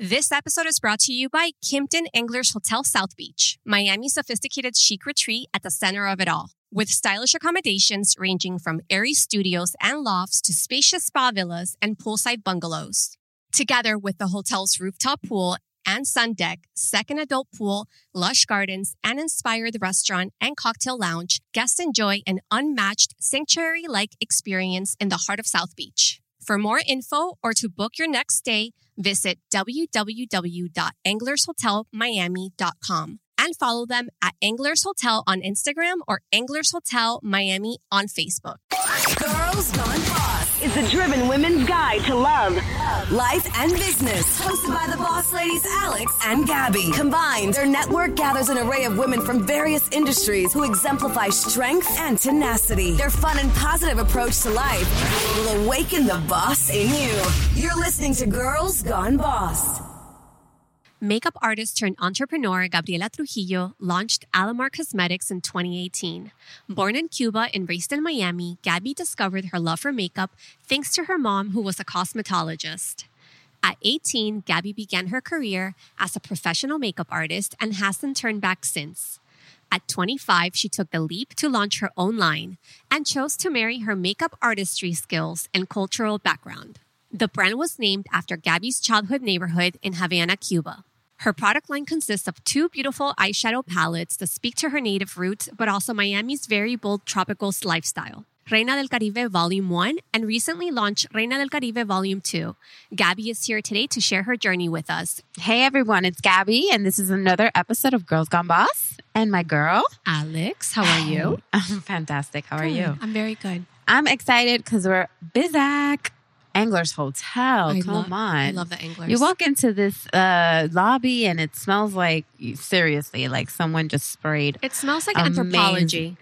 This episode is brought to you by Kimpton Anglers Hotel South Beach, Miami's sophisticated chic retreat at the center of it all. With stylish accommodations ranging from airy studios and lofts to spacious spa villas and poolside bungalows. Together with the hotel's rooftop pool and sun deck, second adult pool, lush gardens, and inspired restaurant and cocktail lounge, guests enjoy an unmatched sanctuary like experience in the heart of South Beach. For more info or to book your next stay, visit www.anglershotelmiami.com and follow them at Anglers Hotel on Instagram or Anglers Hotel Miami on Facebook. Girls Gone Boss is the driven women's guide to love, life, and business. Hosted by the boss ladies Alex and Gabby. Combined, their network gathers an array of women from various industries who exemplify strength and tenacity. Their fun and positive approach to life will awaken the boss in you. You're listening to Girls Gone Boss. Makeup artist turned entrepreneur Gabriela Trujillo launched Alamar Cosmetics in 2018. Born in Cuba and raised in Miami, Gabby discovered her love for makeup thanks to her mom, who was a cosmetologist. At 18, Gabby began her career as a professional makeup artist and hasn't turned back since. At 25, she took the leap to launch her own line and chose to marry her makeup artistry skills and cultural background. The brand was named after Gabby's childhood neighborhood in Havana, Cuba. Her product line consists of two beautiful eyeshadow palettes that speak to her native roots, but also Miami's very bold tropical lifestyle. Reina del Caribe Volume 1 and recently launched Reina del Caribe Volume 2. Gabby is here today to share her journey with us. Hey everyone, it's Gabby, and this is another episode of Girls Gone Boss. And my girl, Alex, how are you? I'm fantastic. How are you? I'm very good. I'm excited because we're Bizac, Anglers Hotel. I Come love- on. I love the anglers. You walk into this uh, lobby and it smells like, seriously, like someone just sprayed It smells like Amazing. Anthropologie.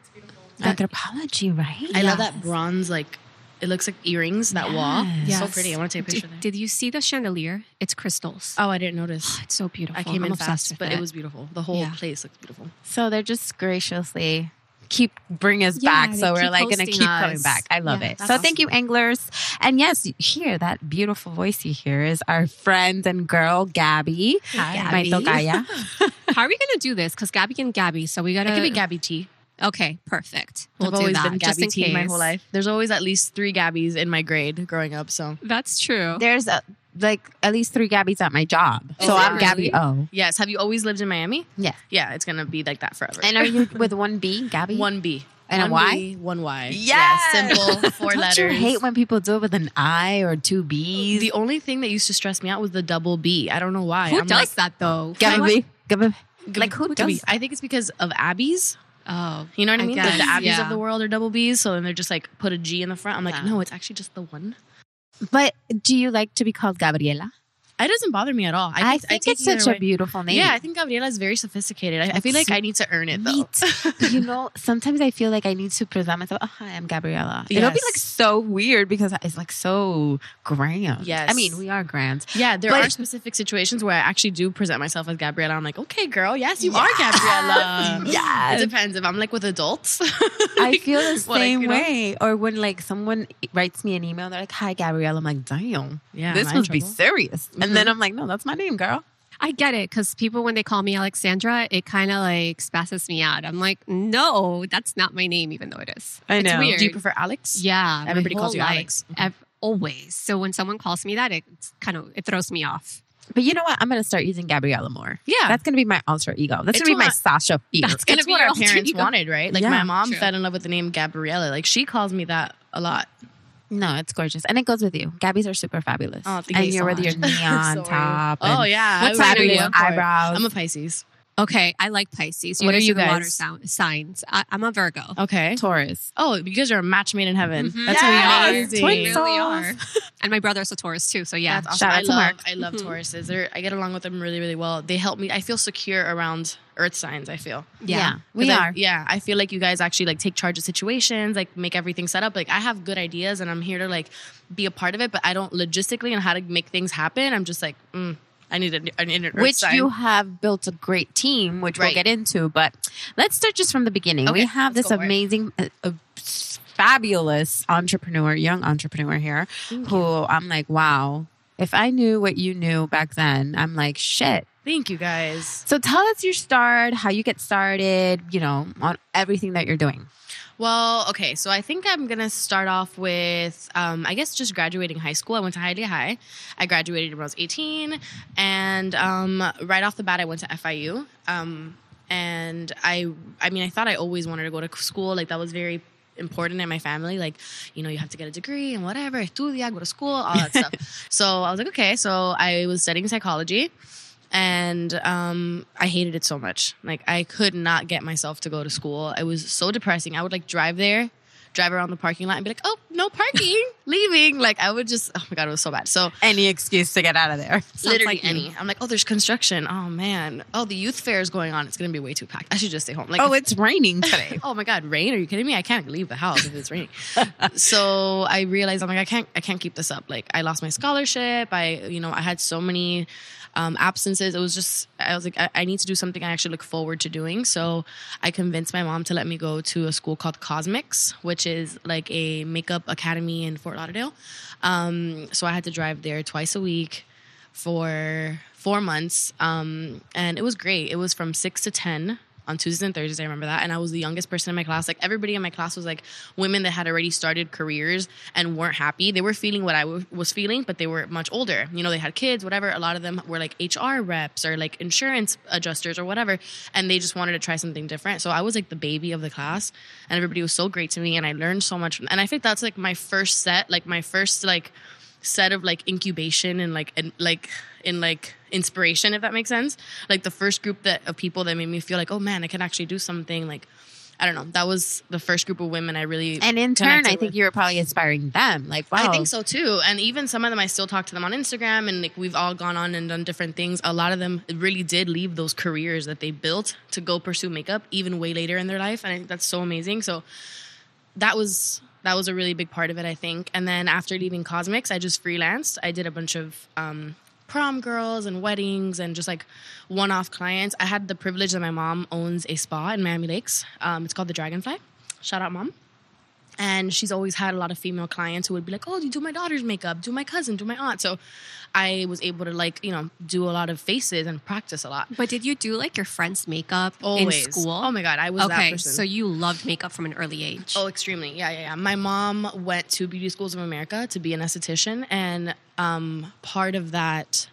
Anthropologie, right? I love that bronze, like it looks like earrings. That wall, Yes. so pretty. I want to take a picture. Did, of that. did you see the chandelier? It's crystals. Oh, I didn't notice. It's so beautiful. I came I'm in fast, with but it. was beautiful. The whole Yeah. place looks beautiful. So they're just graciously keep bring us Yeah, back. So we're like going to hosting keep coming back. I love Yeah, it. So that's thank you, anglers. And yes, you hear that beautiful voice you hear is our friend and girl Gabby, Hi, my Gabby. tocaya. How are we going to do this? Because Gabby and Gabby, so we got I to could be Gabby T. Okay, perfect. We'll I've do always that, been Gabby T my whole life. There's always at least three Gabbies in my grade growing up. So That's true. There's a, like at least three Gabbies at my job. Oh, so I'm really? Gabby O. yes, have you always lived in Miami? Yeah. Yeah, it's gonna be like that forever. And are you with one B, Gabby? one B And a one Y? B, one Y. Yes! Yeah, simple four Don't letters. you hate when people do it with an I or two B's? the only thing that used to stress me out was the double B. I don't know why. Who I'm does like, that though? Gabby, Gabby. Like Like, who could be. does- I think it's because of Abby's. Oh, You know what I, I mean? Like the guess, Abbeys yeah. of the world are double B's, so then they're just like put a G in the front. I'm like, Yeah. no, it's actually just the one. But do you like to be called Gabriela? It doesn't bother me at all. I think, think, take it's such a way. beautiful name. Yeah, I think Gabriela is very sophisticated. I, I feel like so- I need to earn it though. You know, sometimes I feel like I need to present myself. Oh, hi, I'm Gabriella. It'll be like so weird because it's like so grand. Yes. I mean, we are grand. Yeah, there But- are specific situations where I actually do present myself as Gabriela. I'm like, okay, girl, yes, you are Gabriela. yeah, It depends if I'm like with adults. I feel the I- same know? way. Or when like someone writes me an email, they're like, "Hi, Gabriella." I'm like, "Damn, Yeah, this I must be serious." And then mm-hmm. I'm like, "No, that's my name, girl." I get it because people when they call me Alexandra, it kind of like spasses me out. I'm like, no, that's not my name, even though it is. I It's know. weird. Do you prefer Alex? Yeah, Everybody calls you life. Alex. Always. So when someone calls me that, it kind of it throws me off. But you know what? I'm gonna start using Gabriella more. Yeah. that's gonna be my alter ego. That's gonna be my Sasha. That's gonna be what our parents ego. wanted, right? Like Yeah, my mom true. fell in love with the name Gabriella. Like she calls me that a lot. No, it's gorgeous, and it goes with you. Gabbies are super fabulous. Oh, thank and you you're so with your neon top. Oh yeah, What I sign are really you? went for it. Eyebrows. I'm a Pisces. Okay, I like Pisces. What are guys you the water guys? sound, signs. I, I'm a Virgo. Okay. Taurus. Oh, you guys are a match made in heaven. Mhm. That's Yes, amazing. twin We really souls. are. and my brother's a Taurus too. So yeah, That's awesome. Shout out I to love, Mark. I love Mhm. Tauruses. They're, I get along with them really, really well. They help me. I feel secure around Earth signs. I feel. yeah. we 'Cause I- are. yeah, I feel like you guys actually like take charge of situations, like make everything set up. Like I have good ideas, and I'm here to like be a part of it. But I don't logistically and how to make things happen. I'm just like, mm, I need an, an inner which sign. you have built a great team, which we'll get into. But let's start just from the beginning. Okay, we have this go for it. amazing, uh, uh, fabulous entrepreneur, young entrepreneur here, who I'm like, wow, If I knew what you knew back then, I'm like, shit. Thank you guys. So tell us your start, how you get started, you know, on everything that you're doing. Well, okay, so I think I'm gonna start off with, um, I guess, just graduating high school. I went to Hialeah High. I graduated when I was 18, and um, right off the bat, I went to FIU. Um, and I, I mean, I thought I always wanted to go to school. Like that was very important in my family. Like, you know, you have to get a degree and whatever, estudia, go to school, all that stuff. So I was like, okay. So I was studying psychology and um, I hated it so much. Like I could not get myself to go to school. It was so depressing. I would like drive there, drive around the parking lot, and be like, "Oh, no parking, leaving." Like I would just, oh my god, it was so bad. So Any excuse to get out of there. literally like any. I'm like, "Oh, there's construction. Oh man. Oh, the youth fair is going on. It's gonna be way too packed. I should just stay home." Like, Oh, it's raining today. oh my god, rain? Are you kidding me? I can't leave the house if it's raining. so I realized I'm like, I can't, I can't keep this up. Like I lost my scholarship. I, you know, I had so many um, absences. It was just, I was like, I, I need to do something I actually look forward to doing. So I convinced my mom to let me go to a school called Cosmix, which is like a makeup academy in Fort Lauderdale. Um, so I had to drive there twice a week for four months. Um, and it was great. It was from six to 10 on Tuesdays and Thursdays. I remember that. And I was the youngest person in my class. Like everybody in my class was like women that had already started careers and weren't happy. They were feeling what I w- was feeling, but they were much older. You know, they had kids, whatever. A lot of them were like HR reps or like insurance adjusters or whatever. And they just wanted to try something different. So I was like the baby of the class and everybody was so great to me. And I learned so much. And I think that's like my first set, like my first like set of like incubation and like and like in like inspiration if that makes sense like the first group that of people that made me feel like oh man i can actually do something like i don't know that was the first group of women i really and in turn, I think with. you were probably inspiring them. Like, wow. I think so too. And even some of them, I still talk to them on Instagram, and like we've all gone on and done different things. A lot of them really did leave those careers that they built to go pursue makeup, even way later in their life, and I think that's so amazing. So that was that was a really big part of it, I think. And then after leaving Cosmix, I just freelanced. I did a bunch of um, prom girls and weddings and just like one-off clients. I had the privilege that my mom owns a spa in Miami Lakes. Um, it's called the Dragonfly. Shout out, mom. And she's always had a lot of female clients who would be like, "Oh, you do my daughter's makeup, do my cousin, do my aunt." So I was able to like you know do a lot of faces and practice a lot. But did you do like your friend's makeup Always in school? Oh my god, I was that okay, person. so you loved makeup from an early age. Oh, extremely. Yeah, yeah, yeah. My mom went to Beauty Schools of America to be an esthetician, and um, part of that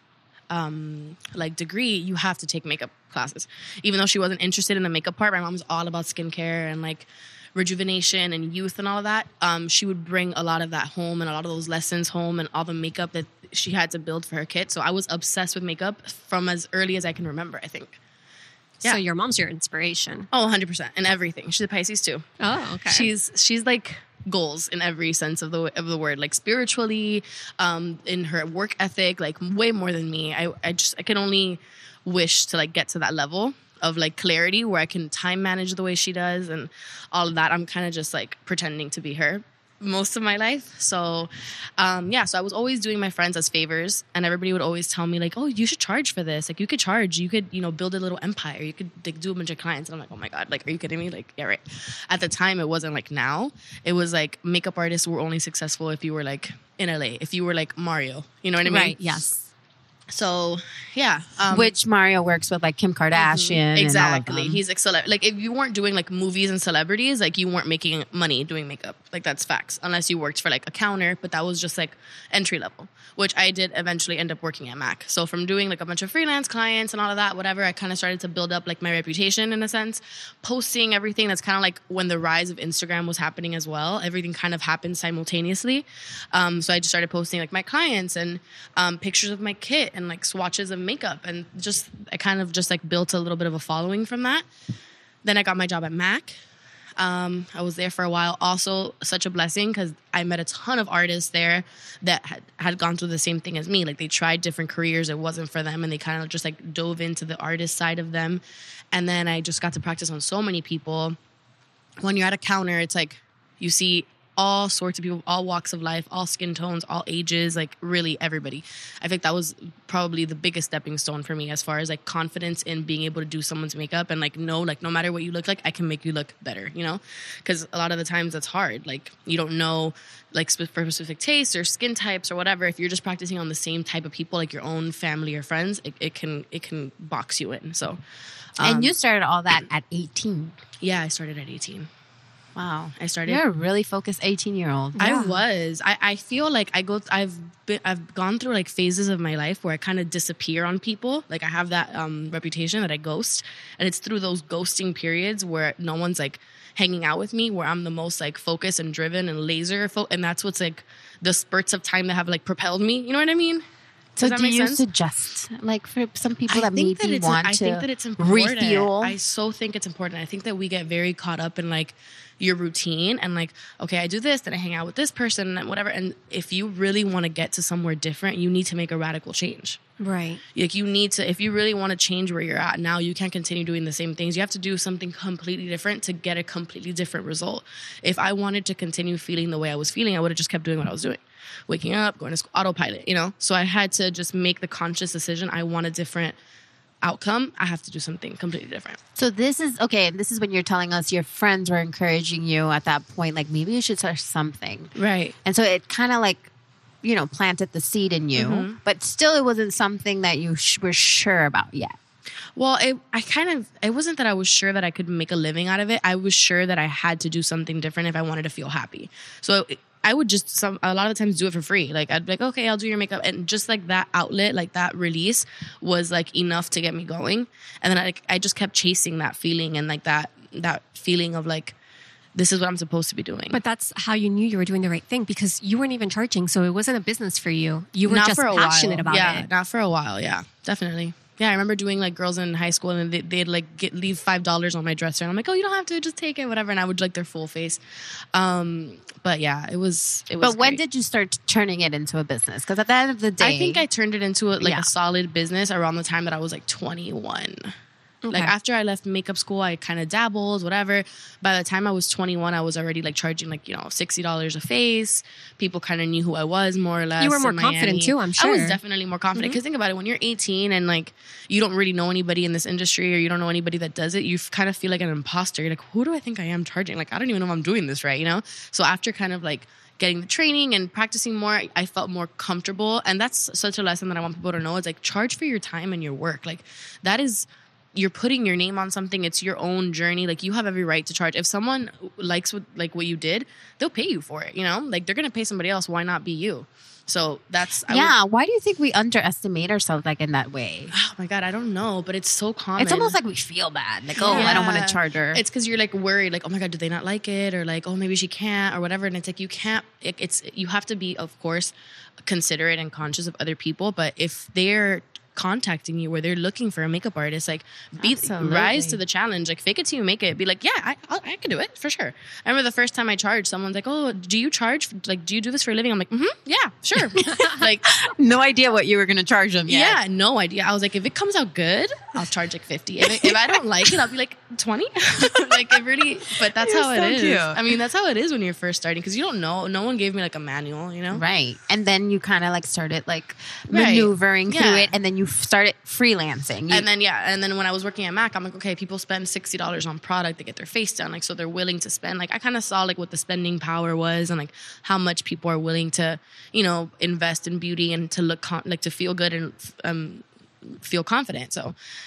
um, like degree, you have to take makeup classes. Even though she wasn't interested in the makeup part, my mom was all about skincare and like rejuvenation and youth and all of that. Um, she would bring a lot of that home and a lot of those lessons home and all the makeup that she had to build for her kit. So I was obsessed with makeup from as early as I can remember. I think. yeah. So your mom's your inspiration. Oh, 100 percent and everything. She's a Pisces too. Oh, okay. She's she's like goals in every sense of the of the word, like spiritually, um, in her work ethic, like way more than me. I I just I can only wish to like get to that level of like clarity where I can time manage the way she does and all of that. I'm kind of just like pretending to be her most of my life. So, um, yeah, so I was always doing my friends as favors, and everybody would always tell me like, "Oh, you should charge for this. Like, you could charge. You could, you know, build a little empire. You could like do a bunch of clients." And I'm like, "Oh my god, like, are you kidding me? Like, yeah, right." At the time, it wasn't like now. It was like makeup artists were only successful if you were like in LA, if you were like Mario. You know what I mean? right. Yes. So, yeah. Um, Which Mario works with, like Kim Kardashian. and all of Exactly. He's like cele- like if you weren't doing like movies and celebrities, like you weren't making money doing makeup. Like that's facts. Unless you worked for like a counter, but that was just like entry level, which I did eventually end up working at Mac. So from doing like a bunch of freelance clients and all of that, whatever, I kind of started to build up like my reputation in a sense, posting everything. That's kind of like when the rise of Instagram was happening as well. Everything kind of happened simultaneously. Um, so I just started posting like my clients and um, pictures of my kit and like swatches of makeup and just I kind of just like built a little bit of a following from that. Then I got my job at Mac. Um, I was there for a while. Also, such a blessing because I met a ton of artists there that had, had gone through the same thing as me. Like they tried different careers, it wasn't for them, and they kind of just like dove into the artist side of them. And then I just got to practice on so many people. When you're at a counter, it's like you see all sorts of people, all walks of life, all skin tones, all ages, like really everybody. I think that was probably the biggest stepping stone for me as far as like confidence in being able to do someone's makeup and like know, like no matter what you look like, I can make you look better, you know? Because a lot of the times that's hard. Like you don't know like for specific tastes or skin types or whatever. If you're just practicing on the same type of people, like your own family or friends, it, it can it can box you in. So, um, and you started all that at 18. yeah, I started at 18. Wow. I started. You're a really focused 18 year old. I was. I, I feel like I go. I've been. I've gone through like phases of my life where I kind of disappear on people. Like I have that um, reputation that I ghost, and it's through those ghosting periods where no one's like hanging out with me, where I'm the most like focused and driven and laser. Fo- and that's what's like the spurts of time that have like propelled me. You know what I mean? So Does that do you sense? suggest, like for some people that maybe it's, want I to think that it's important. refuel? I so think it's important. I think that we get very caught up in like your routine and like, okay, I do this, then I hang out with this person and whatever. And if you really want to get to somewhere different, you need to make a radical change. Right. Like you need to, if you really want to change where you're at now, you can't continue doing the same things. You have to do something completely different to get a completely different result. If I wanted to continue feeling the way I was feeling, I would have just kept doing what I was doing, waking up, going to school, autopilot, you know. So I had to just make the conscious decision. I want a different outcome. I have to do something completely different. So this is okay. This is when you're telling us your friends were encouraging you at that point, like maybe you should start something. Right. And so it kind of like, you know, planted the seed in you, Mm-hmm. but still it wasn't something that you sh- were sure about yet. Well, it, I kind of, it wasn't that I was sure that I could make a living out of it. I was sure that I had to do something different if I wanted to feel happy. So it, I would just some a lot of times do it for free. Like I'd be like, okay, I'll do your makeup, and just like that outlet, like that release, was like enough to get me going. And then I like I just kept chasing that feeling and like that that feeling of like this is what I'm supposed to be doing. But that's how you knew you were doing the right thing because you weren't even charging, so it wasn't a business for you. You were not just for a passionate while. about yeah, it. not for a while. Yeah, definitely. Yeah, I remember doing like girls in high school and they, they'd like get leave five dollars on my dresser and I'm like, oh, you don't have to, just take it, whatever. And I would like their full face. Um, but yeah, it was. It was. But when great. did you start turning it into a business? Because at the end of the day, I think I turned it into a, like Yeah. a solid business around the time that I was like 21. Like after I left makeup school, I kind of dabbled, whatever. By the time I was 21, I was already like charging like, you know, $60 a face. People kind of knew who I was more or less. You were more confident too, I'm sure. I was definitely more confident. Mm-hmm. Because think about it, when you're 18 and like you don't really know anybody in this industry or you don't know anybody that does it, you kind of feel like an imposter. You're like, who do I think I am charging? Like, I don't even know if I'm doing this right, you know? So after kind of like getting the training and practicing more, I- I felt more comfortable. And that's such a lesson that I want people to know. It's like charge for your time and your work. Like that is you're putting your name on something. It's your own journey. Like you have every right to charge. If someone likes what like what you did, they'll pay you for it. You know, like they're gonna pay somebody else. Why not be you? So that's I would- yeah. Why do you think we underestimate ourselves like in that way? oh my god, I don't know, but it's so common. It's almost like we feel bad. Like, oh, I don't want to charge her. It's because you're like worried, like, oh my god, do they not like it, or like, oh maybe she can't, or whatever. And it's like you can't. It, it's you have to be, of course, considerate and conscious of other people. But if they're contacting you where they're looking for a makeup artist like be Absolutely. rise to the challenge like fake it till you make it be like yeah I, I i can do it for sure i remember the first time i charged someone's like oh do you charge like do you do this for a living i'm like mm-hmm yeah sure like no idea what you were going to charge them. yeah, no idea. I was like, if it comes out good, I'll charge like 50. If, it, if I don't like it, I'll be like 20. like, it really, but that's You're how so it is. cute. I mean, that's how it is when you're first starting because you don't know. No one gave me like a manual, you know? Right. And then you kind of like started like Right. maneuvering through Yeah. it. And then you f- started freelancing. You- And then, yeah, and then when I was working at Mac, I'm like, okay, people spend $60 on product to get their face done. Like, so they're willing to spend. Like, I kind of saw like what the spending power was and like how much people are willing to, you know, invest in beauty and to look, con- like, to feel good and, um, feel confident. So,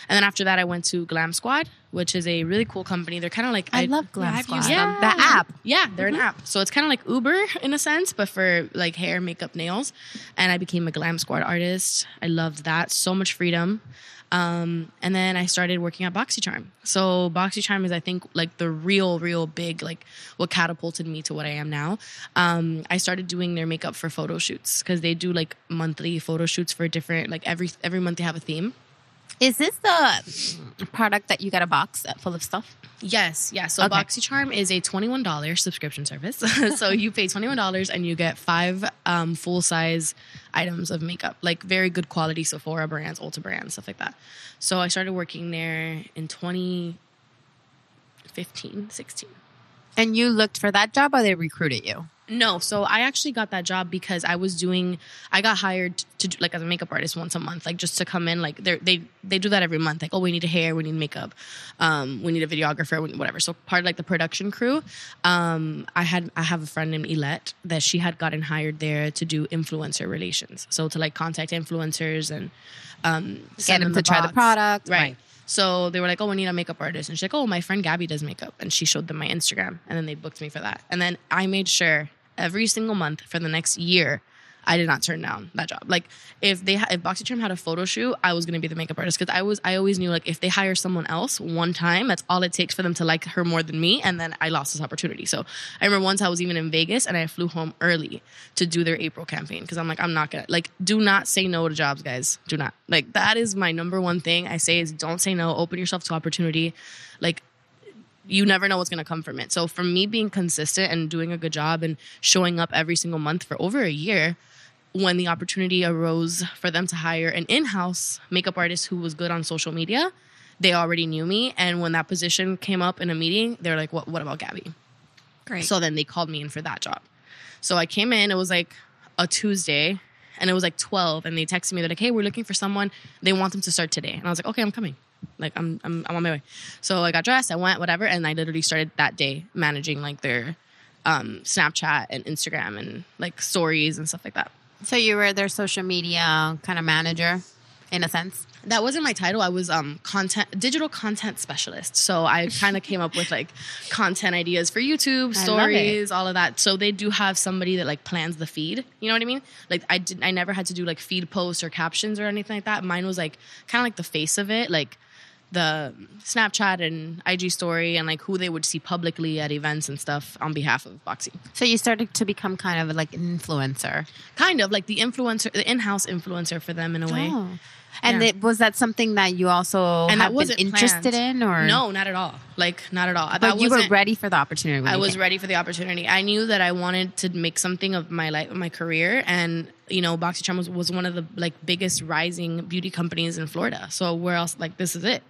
and then after that, I went to Glam Squad, which is a really cool company. They're kind of like I, love Glam I've Squad. used yeah, The app. Yeah, they're an mm-hmm. app. So it's kind of like Uber in a sense, but for like hair, makeup, nails. And I became a Glam Squad artist. I loved that. So much freedom. Um, and then I started working at BoxyCharm. So BoxyCharm is, I think, like the real, real big, like what catapulted me to what I am now. Um, I started doing their makeup for photo shoots because they do like monthly photo shoots for different, like every every month they have a theme. Is this the product that you got a box full of stuff? Yes, yes. So Okay. BoxyCharm is a twenty-one dollars subscription service. so you pay twenty-one dollars and you get five um, full-size items of makeup, like very good quality Sephora brands, Ulta brands, stuff like that. So I started working there in 2015, 16. And you looked for that job or they recruited you? No, so I actually got that job because I was doing. I got hired to do, like as a makeup artist once a month, like just to come in. Like they they they do that every month. Like oh, we need a hair, we need makeup, um, we need a videographer, need whatever. So part of like the production crew. Um, I had I have a friend named Elette that she had gotten hired there to do influencer relations. So to like contact influencers and um, Get send them the to try the box. product. Right. So they were like, "Oh, we need a makeup artist," and she's like, "Oh, my friend Gabby does makeup," and she showed them my Instagram, and then they booked me for that. And then I made sure every single month for the next year, I did not turn down that job. Like if they if BoxyCharm had a photo shoot, I was gonna be the makeup artist because I was I always knew like if they hire someone else one time, that's all it takes for them to like her more than me, and then I lost this opportunity. So I remember once I was even in Vegas and I flew home early to do their April campaign because I'm like I'm not gonna like do not say no to jobs, guys. Do not like that is my number one thing I say is don't say no. Open yourself to opportunity. Like you never know what's going to come from it. So for me being consistent and doing a good job and showing up every single month for over a year, when the opportunity arose for them to hire an in-house makeup artist who was good on social media, they already knew me. And when that position came up in a meeting, they're like, "What? What about Gabby?" Great. So then they called me in for that job. So I came in. It was like a Tuesday, and it was like twelve. And they texted me. They're like, "Hey, we're looking for someone. They want them to start today." And I was like, "Okay, I'm coming." Like I'm, I'm, I'm on my way. So I got dressed. I went, whatever, and I literally started that day managing like their um, Snapchat and Instagram and like stories and stuff like that. So you were their social media kind of manager in a sense? that wasn't my title. I was um content digital content specialist. So I kind of came up with like content ideas for YouTube, stories, all of that. So they do have somebody that like plans the feed. You know what I mean? Like I did I never had to do like feed posts or captions or anything like that. Mine was like kind of like the face of it, like the Snapchat and IG story and like who they would see publicly at events and stuff on behalf of Boxy. So you started to become kind of like an influencer. Kind of like the influencer, the in-house influencer for them in a way. Oh. And Yeah. it, was that something that you also And have been interested planned. in, or No, not at all. Like not at all. But That you were ready for the opportunity. I was came. ready for the opportunity. I knew that I wanted to make something of my life, my career, and you know, BoxyCharm was, was one of the like biggest rising beauty companies in Florida. So where else? Like this is it.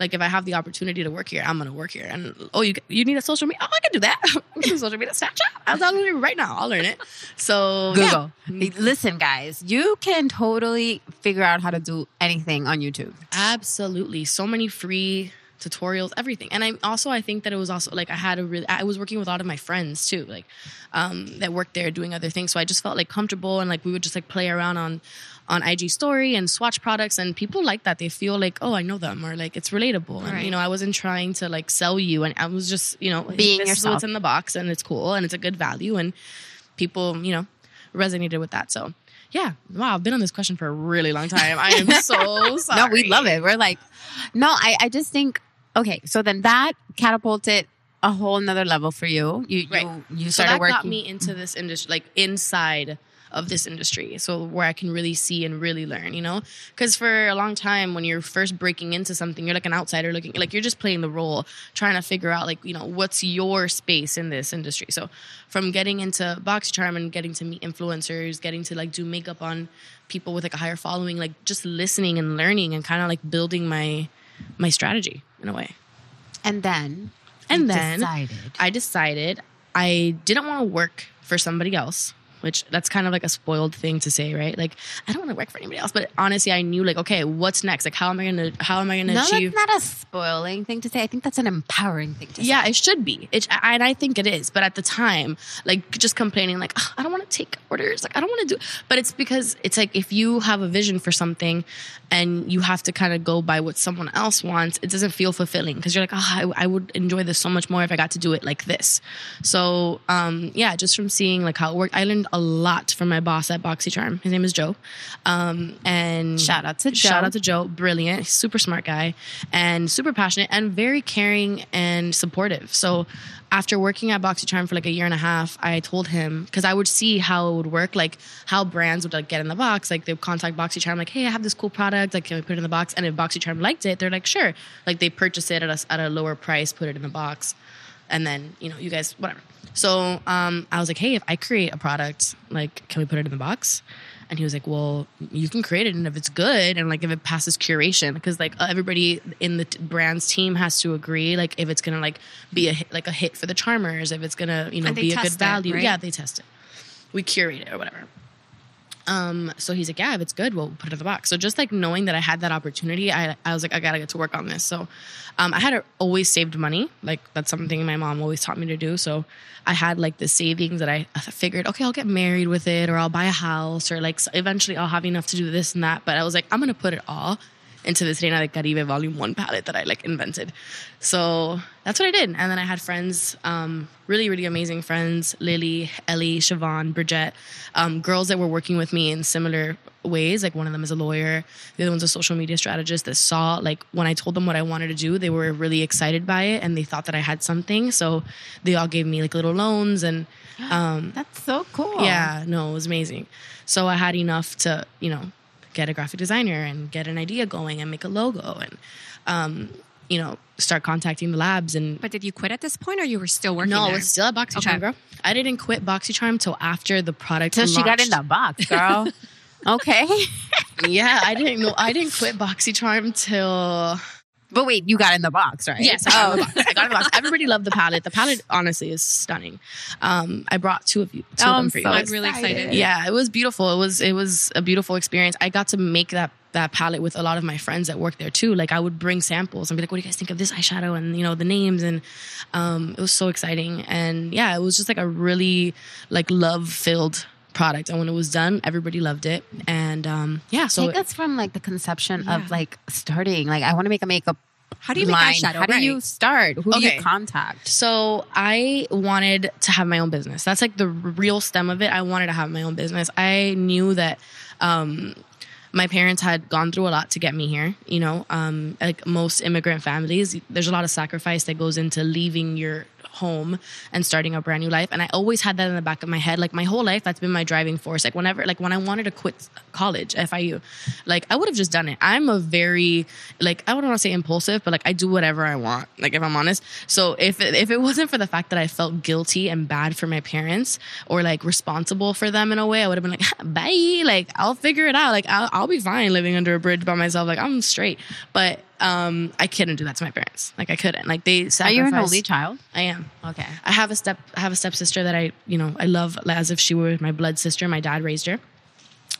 Like if I have the opportunity to work here, I'm gonna work here. And oh, you you need a social media? Oh, I can do that. Do social media, Snapchat. I'll download it right now. I'll learn it. So yeah. Google. Listen, guys, you can totally figure out how to do anything on YouTube. Absolutely. So many free tutorials, everything. And I also I think that it was also like I had a really I was working with a lot of my friends too, like um that worked there doing other things. So I just felt like comfortable and like we would just like play around on on IG story and swatch products and people like that. They feel like, oh, I know them or like it's relatable. And you know, I wasn't trying to like sell you and I was just, you know, Being this is yourself. what's in the box and it's cool and it's a good value and people, you know, resonated with that. So yeah, wow, I've been on this question for a really long time. I am so sorry. No, we love it. We're like, no, I, I just think, okay, so then that catapulted a whole nother level for you. You, Right. you, you so started that working. got me into this industry, like inside of this industry. So where I can really see and really learn, you know? Because for a long time, when you're first breaking into something, you're like an outsider looking, like you're just playing the role, trying to figure out, like, you know, what's your space in this industry. So from getting into BoxyCharm and getting to meet influencers, getting to like do makeup on people with like a higher following, like just listening and learning and kind of like building my my strategy in a way. and then, And then decided. I decided I didn't want to work for somebody else, which that's kind of like a spoiled thing to say, right? Like I don't want to work for anybody else, but honestly, I knew like, okay, what's next? Like, how am I gonna how am I gonna no, achieve? that's not a spoiling thing to say. I think that's an empowering thing to say. yeah, it should be. It, I- and I think it is. But at the time, like just complaining, like "Ugh, I don't want to take orders, like I don't want to do. But it's because it's like if you have a vision for something, and you have to kind of go by what someone else wants, it doesn't feel fulfilling because you're like, oh, I, I would enjoy this so much more if I got to do it like this. So um, yeah, just from seeing like how it worked, I learned a lot from my boss at BoxyCharm. His name is Joe, um, and Shout out to Joe. Shout out to Joe, brilliant, super smart guy, and super passionate and very caring and supportive. So after working at BoxyCharm for like a year and a half, I told him because I would see how it would work, like how brands would like get in the box. Like they would contact BoxyCharm, like, "Hey, I have this cool product. Like, can we put it in the box?" And if BoxyCharm liked it, they're like, "Sure." Like they purchase it at a, at a lower price, put it in the box, and then you know, you guys, whatever. So um, I was like, "Hey, if I create a product, like, can we put it in the box?" And he was like, "Well, you can create it, and if it's good, and like if it passes curation, because like everybody in the t- brand's team has to agree, like if it's gonna like be a hit, like a hit for the charmers, if it's gonna you know be a good test it, value. right? Yeah, they test it. We curate it or whatever. Um, so he's like, yeah, if it's good, we'll put it in the box. So just like knowing that I had that opportunity, I, I was like, I gotta get to work on this. So, um, I had always saved money. Like that's something my mom always taught me to do. So I had like the savings that I, figured, okay, I'll get married with it or I'll buy a house or like eventually I'll have enough to do this and that. But I was like, I'm gonna put it all into this Reina de Caribe volume one palette that I like invented. So that's what I did. And then I had friends, um, really, really amazing friends, Lily, Ellie, Siobhan, Bridget, um, girls that were working with me in similar ways. Like one of them is a lawyer, the other one's a social media strategist that saw like when I told them what I wanted to do, they were really excited by it and they thought that I had something. So they all gave me like little loans and um That's so cool. yeah, no, it was amazing. So I had enough to, you know, get a graphic designer and get an idea going and make a logo and, um, you know, start contacting the labs and. But did you quit at this point, or you were still working? no, there? it's still at BoxyCharm, Okay. girl. I didn't quit BoxyCharm till after the product. So she got in the box, girl. okay. Yeah, I didn't know. I didn't quit BoxyCharm till. But wait, you got in the box, right? Yes, I got, Oh. in the box. I got in the box. Everybody loved the palette. The palette, honestly, is stunning. Um, I brought two of you, two Oh, of I'm them for you. so I'm really excited. yeah it was beautiful it was it was a beautiful experience i got to make that that palette with a lot of my friends that work there too like i would bring samples and be like what do you guys think of this eyeshadow and you know the names and um, it was so exciting and yeah it was just like a really like love filled product and when it was done everybody loved it and um, yeah so Take us from like the conception Yeah. of like starting. Like, I want to make a makeup. How do you make line. eyeshadow? How do you start? Who do you contact? So I wanted to have my own business. That's like the real stem of it. I wanted to have my own business. I knew that um, my parents had gone through a lot to get me here. You know, um, like most immigrant families, there's a lot of sacrifice that goes into leaving your home and starting a brand new life. And I always had that in the back of my head. Like my whole life, that's been my driving force. Like whenever, like when I wanted to quit college, FIU, like I would have just done it. I'm a very, like, I wouldn't want to say impulsive, but like I do whatever I want. Like if I'm honest. So if if it wasn't for the fact that I felt guilty and bad for my parents or like responsible for them in a way, I would have been like, bye. Like I'll figure it out. Like I'll, I'll be fine living under a bridge by myself. Like I'm straight. But um, I couldn't do that to my parents. Like I couldn't. Like they Are sacrificed. you an only child? I am. Okay. I have a step. I have a stepsister that I, you know, I love as if she were my blood sister. My dad raised her.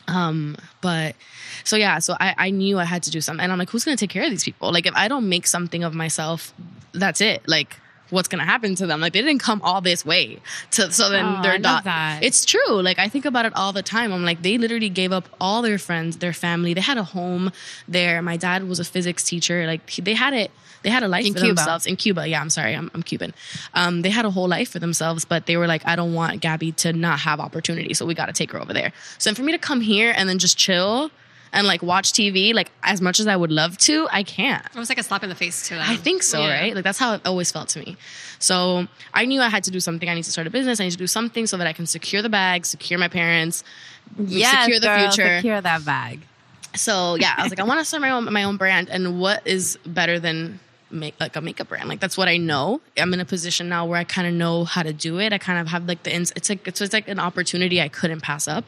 Um, but so yeah, so I, I knew I had to do something, and I'm like, who's gonna take care of these people? Like, if I don't make something of myself, that's it. Like, what's gonna happen to them? Like, they didn't come all this way to so then Oh, they're not. that. It's true. Like, I think about it all the time. I'm like, they literally gave up all their friends, their family. They had a home there. My dad was a physics teacher. Like, he, they had it. They had a life In for Cuba. themselves in Cuba. Yeah, I'm sorry, I'm, I'm Cuban. Um, they had a whole life for themselves, but they were like, I don't want Gabby to not have opportunity, so we got to take her over there. So then for me to come here and then just chill and like watch TV, like as much as I would love to, I can't. It was like a slap in the face to them. I think so, Yeah. right? Like that's how it always felt to me. So I knew I had to do something. I need to start a business. I need to do something so that I can secure the bag, secure my parents, Yes, secure the girl, future. Secure that bag. So yeah, I was like, I want to start my own my own brand, and what is better than make like a makeup brand? Like that's what I know. I'm in a position now where I kind of know how to do it. I kind of have like the ins. It's like it's, it's like an opportunity I couldn't pass up.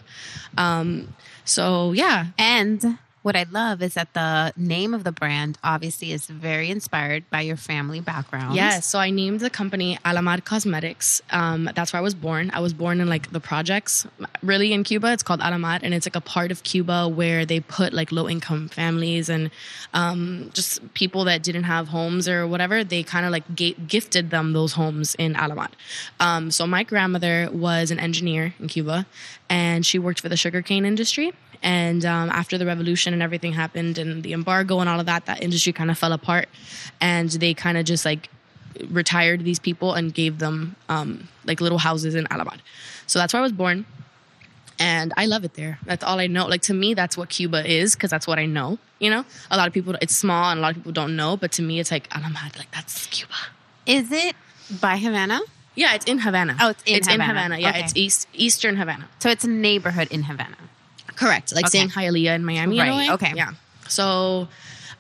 Um, so yeah, And what I love is that the name of the brand obviously is very inspired by your family background. Yes. So I named the company Alamar Cosmetics. Um, that's where I was born. I was born in like the projects, really in Cuba. It's called Alamar, and it's like a part of Cuba where they put like low income families and um, just people that didn't have homes or whatever. They kind of like ga- gifted them those homes in Alamar. Um, so my grandmother was an engineer in Cuba, and she worked for the sugarcane industry. And um, after the revolution and everything happened, and the embargo and all of that, that industry kind of fell apart, and they kind of just like retired these people and gave them um, like little houses in Alamar. So that's where I was born. And I love it there. That's all I know. Like to me, that's what Cuba is because that's what I know. You know, a lot of people, it's small and a lot of people don't know, but to me, it's like Alamar, like that's Cuba. Is it by Havana? Yeah, it's in Havana. Oh, it's in it's in Havana. Havana. Yeah, Okay. it's east eastern Havana. So it's a neighborhood in Havana. Correct. Like Okay. saying Hialeah in Miami. Right, okay. Yeah. So,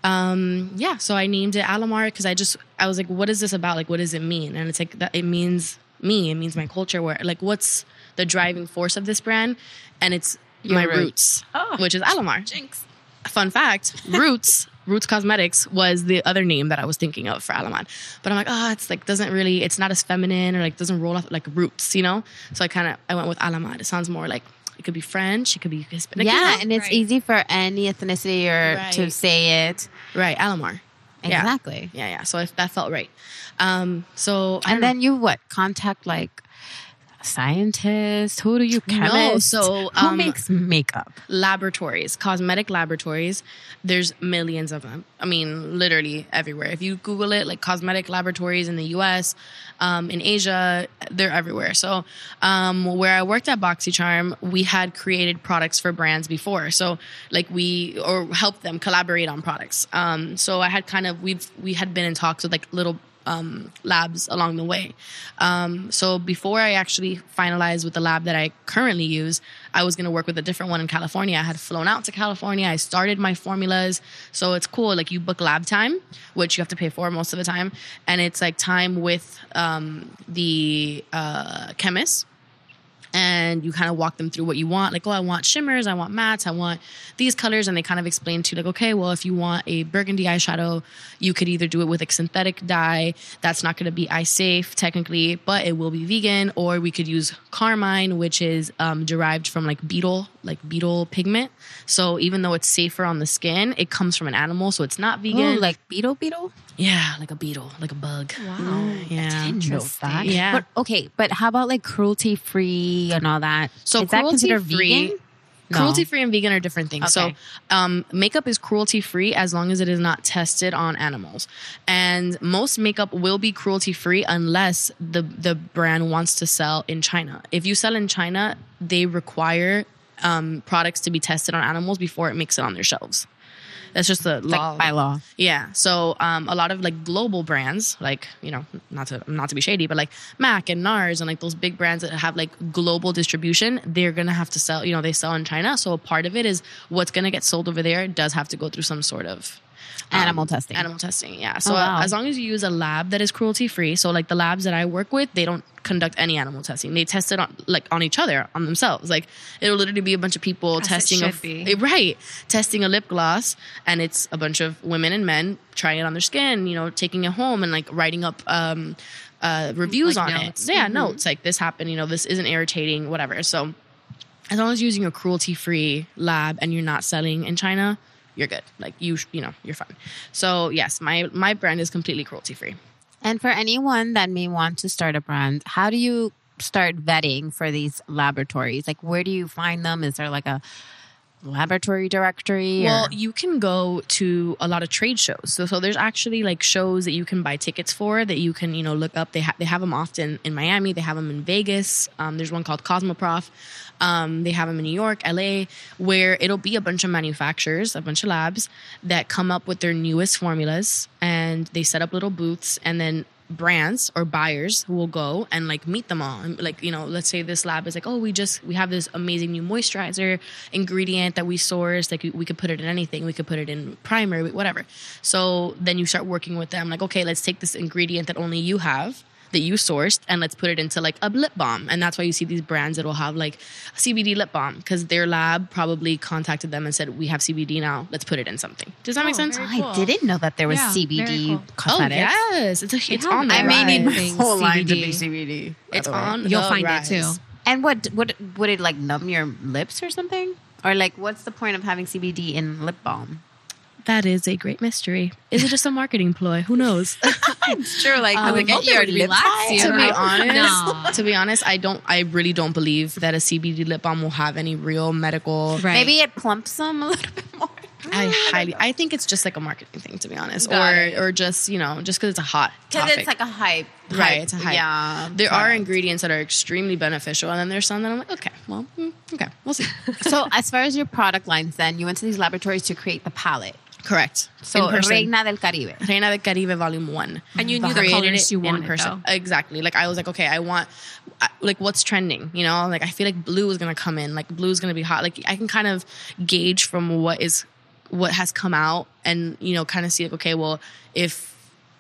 um, yeah. So I named it Alamar because I just I was like, what is this about? Like, what does it mean? And it's like that. It means me. It means my culture. Where like, what's the driving force of this brand? And it's my Your roots, Oh. which is Alamar. Jinx. Fun fact: Roots, Roots Cosmetics was the other name that I was thinking of for Alamar. But I'm like, oh, it's like doesn't really, it's not as feminine or like doesn't roll off like Roots, you know. So I kind of I went with Alamar. It sounds more like it could be French, it could be Hispanic. Yeah, and it's Right. easy for any ethnicity or to say it. right, Alamar. Exactly. Yeah, yeah. So if that felt right. Um, so And don't then you what? Contact like scientists? Who do you chemists? so, who um, makes makeup? laboratories, cosmetic laboratories. There's millions of them. I mean, literally everywhere. If you Google it, like cosmetic laboratories in the U.S., um, in Asia, they're everywhere. So, um, where I worked at BoxyCharm, we had created products for brands before. So, like we or helped them collaborate on products. Um, so I had kind of we've we had been in talks with like little um, labs along the way. Um, so before I actually finalized with the lab that I currently use, I was going to work with a different one in California. I had flown out to California. I started my formulas. So it's cool. Like you book lab time, which you have to pay for most of the time. And it's like time with um, the uh, chemist and you kind of walk them through what you want. Like, oh, I want shimmers, I want mattes, I want these colors, and they kind of explain to you, like, okay, well, if you want a burgundy eyeshadow, you could either do it with a synthetic dye. That's not going to be eye safe technically, but it will be vegan, or we could use carmine, which is um, derived from like beetle, like beetle pigment. So even though it's safer on the skin, it comes from an animal, so it's not vegan. Ooh, like beetle beetle? Yeah, like a beetle, like a bug. Wow. Yeah. Interesting. Yeah. But okay, but how about like cruelty free and all that? So is that considered cruelty-free- vegan? No. Cruelty free and vegan are different things. Okay. So, um, makeup is cruelty free as long as it is not tested on animals. And most makeup will be cruelty free unless the the brand wants to sell in China. If you sell in China, they require um, products to be tested on animals before it makes it on their shelves. That's just the law. Like by law. Yeah. So um, a lot of like global brands, like you know, not to not to be shady, but like Mac and NARS and like those big brands that have like global distribution, they're gonna have to sell. You know, they sell in China, so a part of it is what's gonna get sold over there does have to go through some sort of um, Animal testing. Animal testing, yeah. So Oh, wow. as long as you use a lab that is cruelty free, so like the labs that I work with, they don't conduct any animal testing. They test it on like on each other, on themselves. Like it'll literally be a bunch of people As testing a eh, right, testing a lip gloss, and it's a bunch of women and men trying it on their skin. You know, taking it home and like writing up. um uh, reviews Like on notes. it. Yeah, Mhm. notes like this happened. You know, this isn't irritating. Whatever. So, as long as you're using a cruelty free lab and you're not selling in China, you're good. Like you, you know, you're fine. So yes, my my brand is completely cruelty free. And for anyone that may want to start a brand, how do you start vetting for these laboratories? Like, where do you find them? Is there like a laboratory directory? Well, or- you can go to a lot of trade shows. So, so there's actually like shows that you can buy tickets for that you can you know look up. They ha- they have them often in Miami. They have them in Vegas. Um, there's one called Cosmoprof. Um, they have them in New York, LA, where it'll be a bunch of manufacturers, a bunch of labs that come up with their newest formulas, and they set up little booths, and then brands or buyers will go and like meet them all. And like you know let's say this lab is like oh we just we have this amazing new moisturizer ingredient that we source like we could put it in anything. We could put it in primer whatever. So then you start working with them like okay let's take this ingredient that only you have that you sourced and let's put it into like a lip balm and that's why you see these brands that will have like a cbd lip balm because their lab probably contacted them and said we have cbd now let's put it in something does that make Oh, sense very I didn't know that there was Yeah, CBD cool. Oh, cosmetics. Oh yes, it's a, it's on the I I may need my Right. rise. whole line to be CBD. It's the way. on. You'll find rise. it too. And what would would it like numb your lips or something? Or like, what's the point of having CBD in lip balm? That is a great mystery. Is it just a marketing ploy? Who knows? It's true. Like, Um, does it get your lips relax high? to be No. honest, to be honest, I don't. I really don't believe that a CBD lip balm will have any real medical. Right. Maybe it plumps them a little bit more. I highly. I think it's just like a marketing thing, to be honest, Got or it. or just you know just because it's a hot Because it's like a hype. Right, hype- it's a hype. Yeah. there are ingredients that are extremely beneficial, and then there's some that I'm like, okay, well, mm, okay, we'll see. so, as far as your product lines, then you went to these laboratories to create the palette. Correct. So, In. Reina del Caribe. Reina del Caribe Volume One. And you knew the colors you in wanted, person. though. Exactly. Like I was like, okay, I want like what's trending. You know, like I feel like blue is gonna come in. Like blue is gonna be hot. Like I can kind of gauge from what is what has come out, and you know, kind of see like, okay, well, if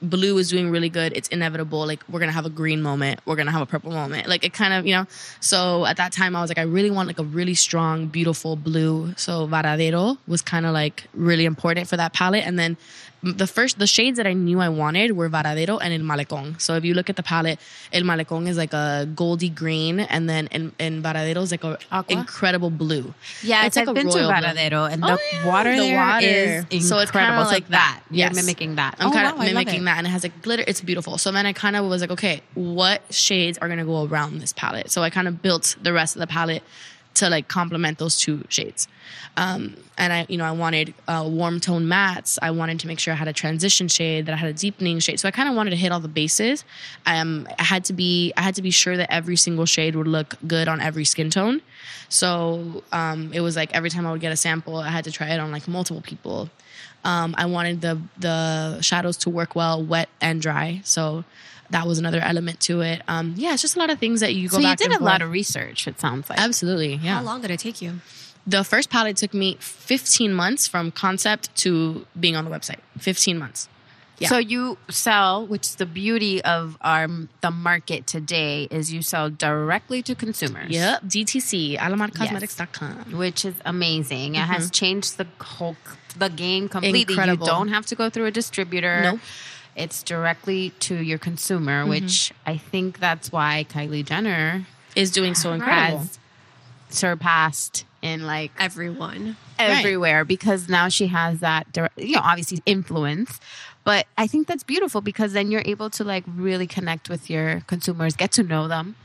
blue is doing really good, it's inevitable. Like we're gonna have a green moment, we're gonna have a purple moment. Like it kind of, you know. So at that time, I was like, I really want like a really strong, beautiful blue. So Varadero was kind of like really important for that palette. And then the first the shades that I knew I wanted were Varadero and El Malecón. So if you look at the palette, El Malecón is like a goldy green, and then in, in Varadero is like a Aqua? incredible blue. Yeah, It's it's like I've a been to royal blue. Varadero, and Oh, the yeah, water the there water. is incredible. So it's kinda So like that. that. You're mimicking that. I'm oh, kind of love mimicking that, and it has like glitter. It's beautiful. So then I kind of was like, okay, what shades are gonna go around this palette? So I kind of built the rest of the palette to like complement those two shades. Um, and I, you know, I wanted uh, warm tone mattes. I wanted to make sure I had a transition shade, that I had a deepening shade. So I kind of wanted to hit all the bases. Um, I had to be, I had to be sure that every single shade would look good on every skin tone. So um, it was like every time I would get a sample, I had to try it on like multiple people. Um, I wanted the the shadows to work well, wet and dry. So that was another element to it. Um, yeah, it's just a lot of things that you go So you did a lot of research. It sounds like. Absolutely, yeah. How long did it take you? The first palette took me 15 months from concept to being on the website. 15 months. Yeah. So you sell, which is the beauty of our the market today, is you sell directly to consumers. Yep, DTC, alamarcosmetics.com. which is amazing. It has changed the whole the game completely. Incredible. You don't have to go through a distributor. Nope. It's directly to your consumer, mm-hmm. which I think that's why Kylie Jenner Is doing so incredible. has surpassed in like Everyone. Everywhere because now she has that direct, you know obviously influence but i think that's beautiful because then you're able to like really connect with your consumers get to know them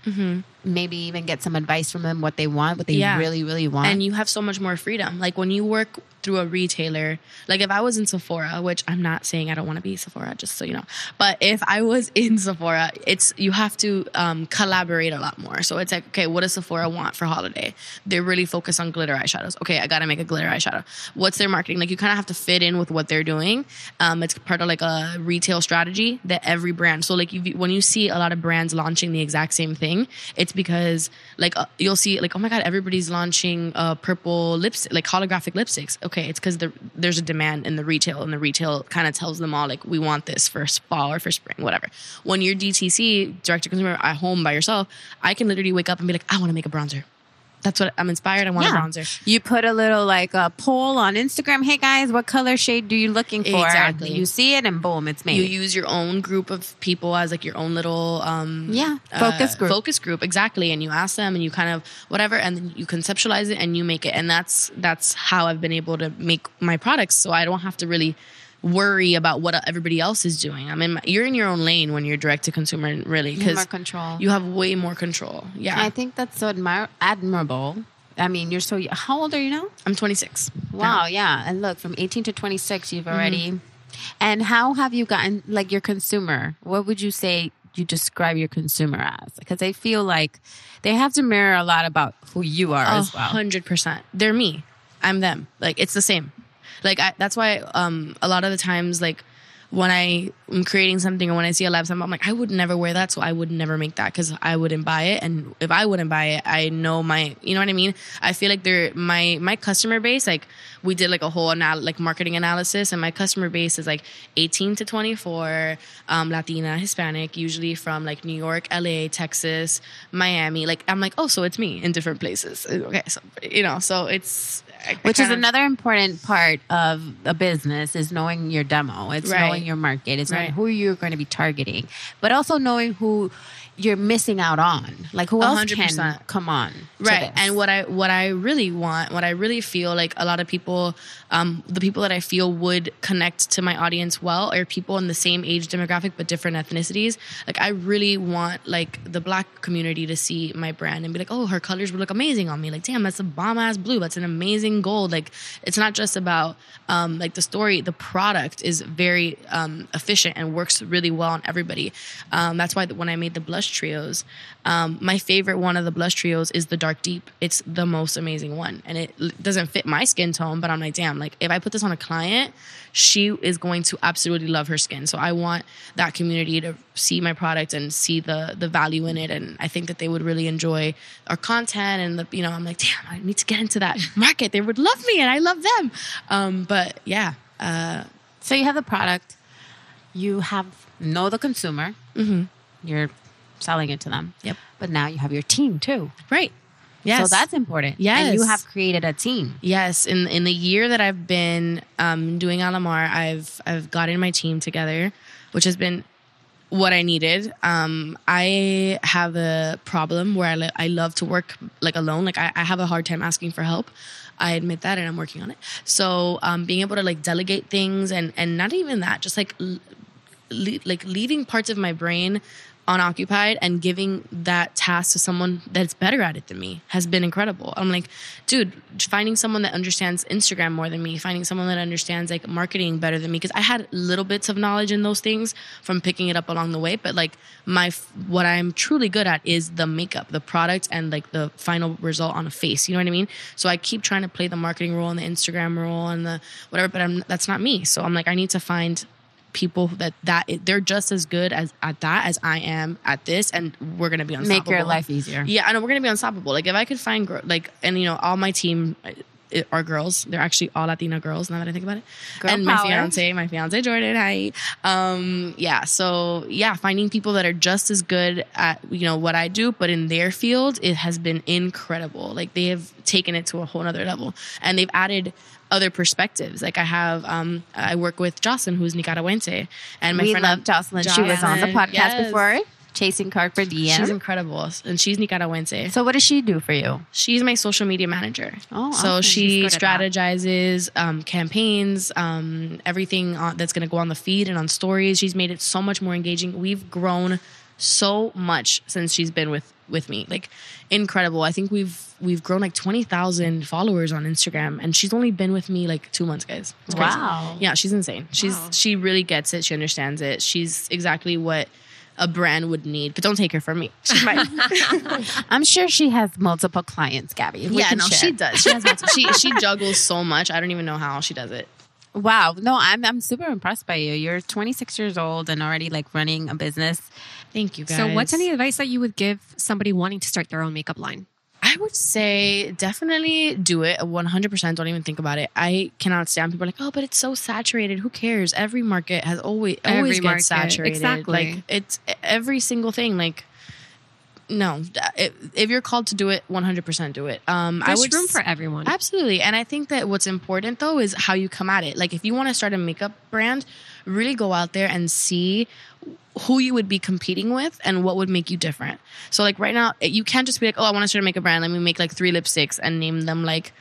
maybe even get some advice from them what they want what they Yeah. really really want and you have so much more freedom. Like when you work through a retailer, like if I was in Sephora, which I'm not saying I don't want to be Sephora, just so you know, but if I was in Sephora, it's you have to um, collaborate a lot more. So it's like, okay, what does Sephora want for holiday? They're really focused on glitter eyeshadows. Okay, I got to make a glitter eyeshadow. What's their marketing? Like you kind of have to fit in with what they're doing. Um, it's part of like a retail strategy that every brand. So like you, when you see a lot of brands launching the exact same thing, it's because like uh, you'll see like oh my god, everybody's launching uh, purple lipstick, like holographic lipsticks. Okay, it's because the, there's a demand in the retail, and the retail kind of tells them all like we want this for fall or for spring, whatever. When you're DTC, direct to consumer, at home by yourself, I can literally wake up and be like, I want to make a bronzer. That's what I'm inspired. I want a bronzer. You put a little like a poll on Instagram. Hey guys, what color shade do you looking for? Exactly. You see it and boom, it's made. you use your own group of people as like your own little um Yeah, focus uh, group. focus group exactly and you ask them and you kind of whatever and then you conceptualize it and you make it and that's that's how i've been able to make my products so i don't have to really worry about what everybody else is doing i mean you're in your own lane when you're direct to consumer really because you have way more control yeah I think that's so admir- admirable. I mean, you're so. How old are you now? i'm 26 Wow, yeah. And look, from 18 to 26, you've mm-hmm. already. And how have you gotten, like, your consumer? What would you say you describe your consumer as? Because I feel like they have to mirror a lot about who you are as well. hundred percent. They're me. I'm them. Like it's the same. Like I, that's why um a lot of the times like when I am creating something or when I see a lab sample, I'm like I would never wear that, so I would never make that because I wouldn't buy it. And if I wouldn't buy it, I know my you know what I mean. I feel like they're my my customer base. Like we did like a whole anal- like marketing analysis, and my customer base is like 18 to 24, um, Latina, Hispanic, usually from like New York, LA, Texas, Miami. Like I'm like oh, so it's me in different places. Okay, so you know, so it's I- I Which is kinda- another important part of a business is knowing your demo. It's Right. knowing your market. It's knowing who you're going to be targeting, but also knowing who you're missing out on. Like who else hundred can come on? right. and what i what i really want what i really feel like a lot of people um the people that i feel would connect to my audience well are people in the same age demographic but different ethnicities. Like i really want like the black community to see my brand and be like oh her colors would look amazing on me. Like damn that's a bomb ass blue. That's an amazing gold. Like it's not just about um like the story. The product is very um efficient and works really well on everybody. Um that's why when i made the blush trios. Um my favorite one of the blush trios is the dark deep. It's the most amazing one. And it doesn't fit my skin tone but i'm like damn like if i put this on a client she is going to absolutely love her skin. So i want that community to see my product and see the the value in it. And i think that they would really enjoy our content and the you know i'm like damn i need to get into that market. They would love me and i love them. Um but yeah uh So you have the product. you have know the consumer. You're selling it to them. Yep. But now you have your team too. Right. Yes. So that's important. Yes. And you have created a team. Yes, in in the year that I've been um, doing Alamar, I've I've gotten my team together, which has been what I needed. Um, I have a problem where I lo- I love to work like alone. Like I, I have a hard time asking for help. I admit that, and I'm working on it. So um, being able to like delegate things and and not even that, just like l- le- like leaving parts of my brain unoccupied and giving that task to someone that's better at it than me has been incredible. I'm like, dude, finding someone that understands Instagram more than me, finding someone that understands like marketing better than me because I had little bits of knowledge in those things from picking it up along the way, but like my what I'm truly good at is the makeup, the product and like the final result on a face, you know what I mean? So I keep trying to play the marketing role and the Instagram role and the whatever, but I'm that's not me. So I'm like I need to find people that that they're just as good as at that as I am at this, and we're gonna be unstoppable. Make your life easier. Yeah, I know we're gonna be unstoppable. Like if I could find gr- like, and you know, all my team uh, are girls. They're actually all Latina girls. Now that I think about it, Girl and my fiance, my fiance Jordan. Hi. Um, yeah. So yeah, finding people that are just as good at you know what I do, but in their field, it has been incredible. Like they have taken it to a whole other level, and they've added other perspectives. Like I have, um, I work with Jocelyn, who's Nicaraguense, and my we friend love Jocelyn. She was on the podcast yes. before, chasing Carpe Diem. She's incredible, and she's Nicaraguense. so what does she do for you? She's my social media manager. Oh, so awesome. she She's good at that. strategizes um, campaigns, um, everything on, that's going to go on the feed and on stories. She's made it so much more engaging. We've grown so much since she's been with with me. Like incredible. I think we've we've grown like twenty thousand followers on Instagram, and she's only been with me like two months, guys. It's crazy. Wow. Yeah, she's insane. She's she really gets it. She understands it. She's exactly what a brand would need. But don't take her from me. She's my I'm sure she has multiple clients, Gabby. We yeah, no, share. she does. She has multiple, she she juggles so much. I don't even know how she does it. Wow. No, I'm I'm super impressed by you. You're 26 years old and already like running a business. Thank you, guys. So, what's any advice that you would give somebody wanting to start their own makeup line? I would say definitely do it. 100%. Don't even think about it. I cannot stand people like, oh, but it's so saturated. Who cares? Every market has always Every always market, gets saturated. exactly. Like it's every single thing. Like no, if, if you're called to do it, 100% do it. Um, I There's would room for everyone. Absolutely. And I think that what's important though is how you come at it. Like if you want to start a makeup brand, really go out there and see who you would be competing with and what would make you different. So like right now, you can't just be like, "Oh, I want to start to make a brand. Let me make like three lipsticks and name them like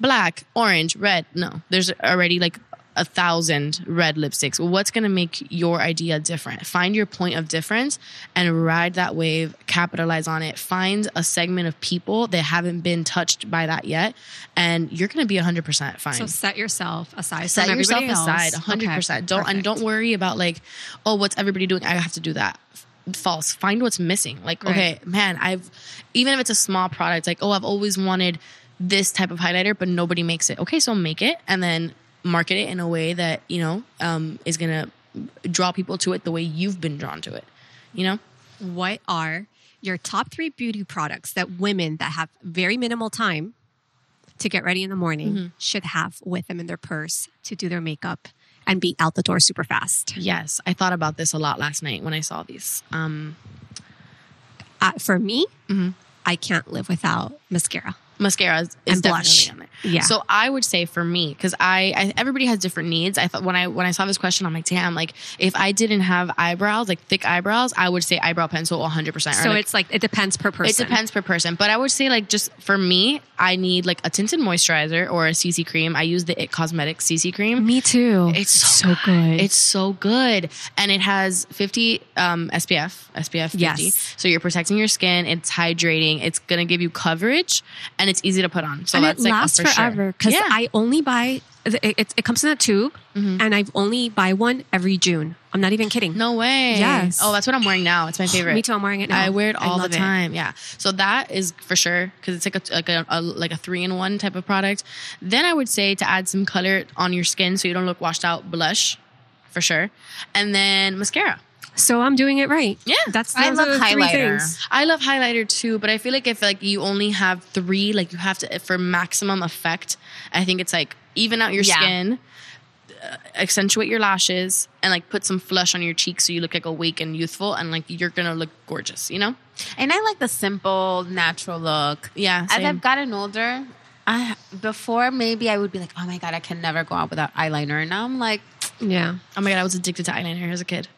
black, orange, red." No. There's already like a thousand red lipsticks. What's going to make your idea different? Find your point of difference and ride that wave, capitalize on it. Find a segment of people that haven't been touched by that yet, and you're going to be 100% fine. so, set yourself aside. Set yourself aside, else. 100%. Okay, Don't and don't worry about like, oh, what's everybody doing? I have to do that. False. Find what's missing. Like, Right. okay, man, I've even if it's a small product, like, oh, I've always wanted this type of highlighter, but nobody makes it. Okay, so make it and then market it in a way that you know um, is gonna draw people to it the way you've been drawn to it. You know. What are your top three beauty products that women that have very minimal time to get ready in the morning Mm-hmm. should have with them in their purse to do their makeup and be out the door super fast? Yes, I thought about this a lot last night when I saw these. Um, Uh, for me, Mm-hmm. I can't live without mascara. Mascara is, And definitely blush. on there. Yeah. So I would say for me, because I, I everybody has different needs. I thought when I when I saw this question, I'm like, damn, like if I didn't have eyebrows, like thick eyebrows, I would say eyebrow pencil 100. percent So it's like it depends per person. it depends per person, but I would say like just for me, I need like a tinted moisturizer or a CC cream. I use the It Cosmetics CC cream. Me too. It's so, good. It's so good. And it has 50 um, SPF, SPF 50. Yes. So you're protecting your skin. It's hydrating. It's going to give you coverage and it's easy to put on. So and that's it like lasts for forever because Yeah. I only buy it, it, it comes in a tube mm-hmm. and I only buy one every June. I'm not even kidding. no way. Yes. Oh, that's what I'm wearing now. It's my favorite. Me too. I'm wearing it now. I wear it all the love it. time. Yeah. So that is for sure because it's like a like a, a like a three in one type of product. Then I would say to add some color on your skin so you don't look washed out. Blush, for sure, and then mascara. So I'm doing it right. Yeah. That's I love are the three highlighter. things. I love highlighter too, but I feel like if like you only have three, like you have to for maximum effect. I think it's like even out your Yeah. skin. uh, accentuate your lashes and like put some flush on your cheeks so you look like awake and youthful and like you're gonna look gorgeous. You know? And I like the simple, natural look. Yeah, As. I've gotten older, I before maybe I would be like, oh my god, I can never go out without eyeliner. And now I'm like, Yeah. Oh my god, I was addicted to eyeliner as a kid.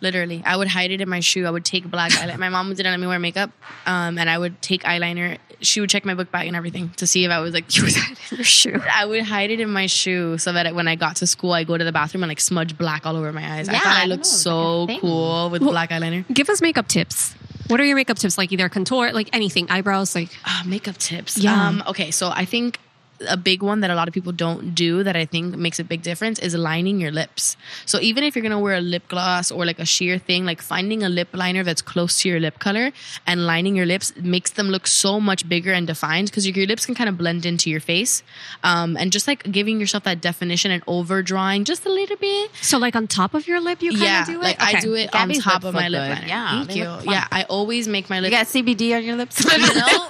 Literally, I would hide it in my shoe. I would take black eyeliner. My mom didn't let me wear makeup, um, and I would take eyeliner. She would check my book bag and everything to see if I was like. You it in your shoe. I would hide it in my shoe so that when I got to school, I go to the bathroom and like smudge black all over my eyes. I Yeah, thought I I looked know, so like cool with black eyeliner. Give us makeup tips. What are your makeup tips? Like either contour, like anything, eyebrows, like Ah, makeup tips. Yeah. Um, okay, so I think a big one that a lot of people don't do that I think makes a big difference is lining your lips. So even if you're gonna wear a lip gloss or like a sheer thing, like finding a lip liner that's close to your lip color and lining your lips makes them look so much bigger and defined because your, your lips can kind of blend into your face. Um, and just like giving yourself that definition and overdrawing just a little bit. so like on top of your lip. You kind yeah, of do it. like I do it Gabby's on top of my lip good. liner. Yeah, Thank you. Yeah, I always make my lips you got CBD on your lips. you know,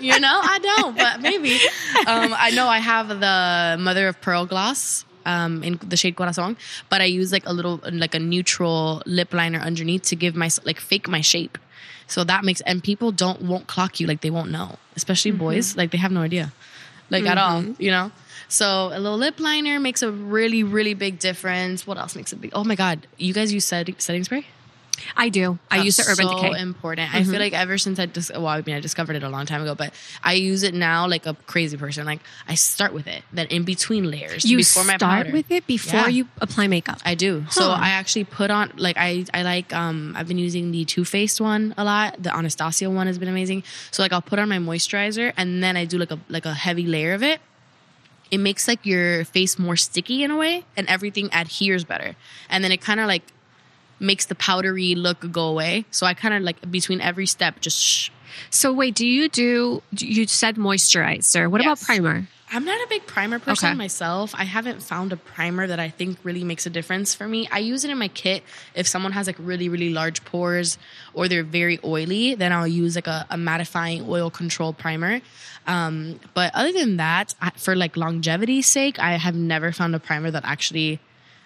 you know, I don't, but maybe. Um, Um, I know I have the mother of pearl gloss um, in the shade Corazon, but I use like a little, like a neutral lip liner underneath to give my like fake my shape. So that makes and people don't won't clock you like they won't know, especially mm-hmm. boys like they have no idea, like at all, mm-hmm. you know. So a little lip liner makes a really really big difference. What else makes a big? Oh my god, you guys use setting, setting spray? I do. I use the Urban so Decay. Mm-hmm. important. I feel like ever since I dis- well, I mean, I discovered it a long time ago, but I use it now like a crazy person. Like I start with it, then in between layers, you before my start powder. with it before Yeah. you apply makeup. I do. So I actually put on like I I like um I've been using the Too Faced one a lot. The Anastasia one has been amazing. So like I'll put on my moisturizer and then I do like a like a heavy layer of it. It makes like your face more sticky in a way, and everything adheres better. And then it kind of like makes the powdery look go away. So I kind of like between every step just. Shh. so wait, do you do? You said moisturizer. What about primer? I'm not a big primer person Okay. myself. I haven't found a primer that I think really makes a difference for me. I use it in my kit if someone has like really, really large pores or they're very oily, then I'll use like a, a mattifying oil control primer. Um, but other than that, I, for like longevity's sake, I have never found a primer that actually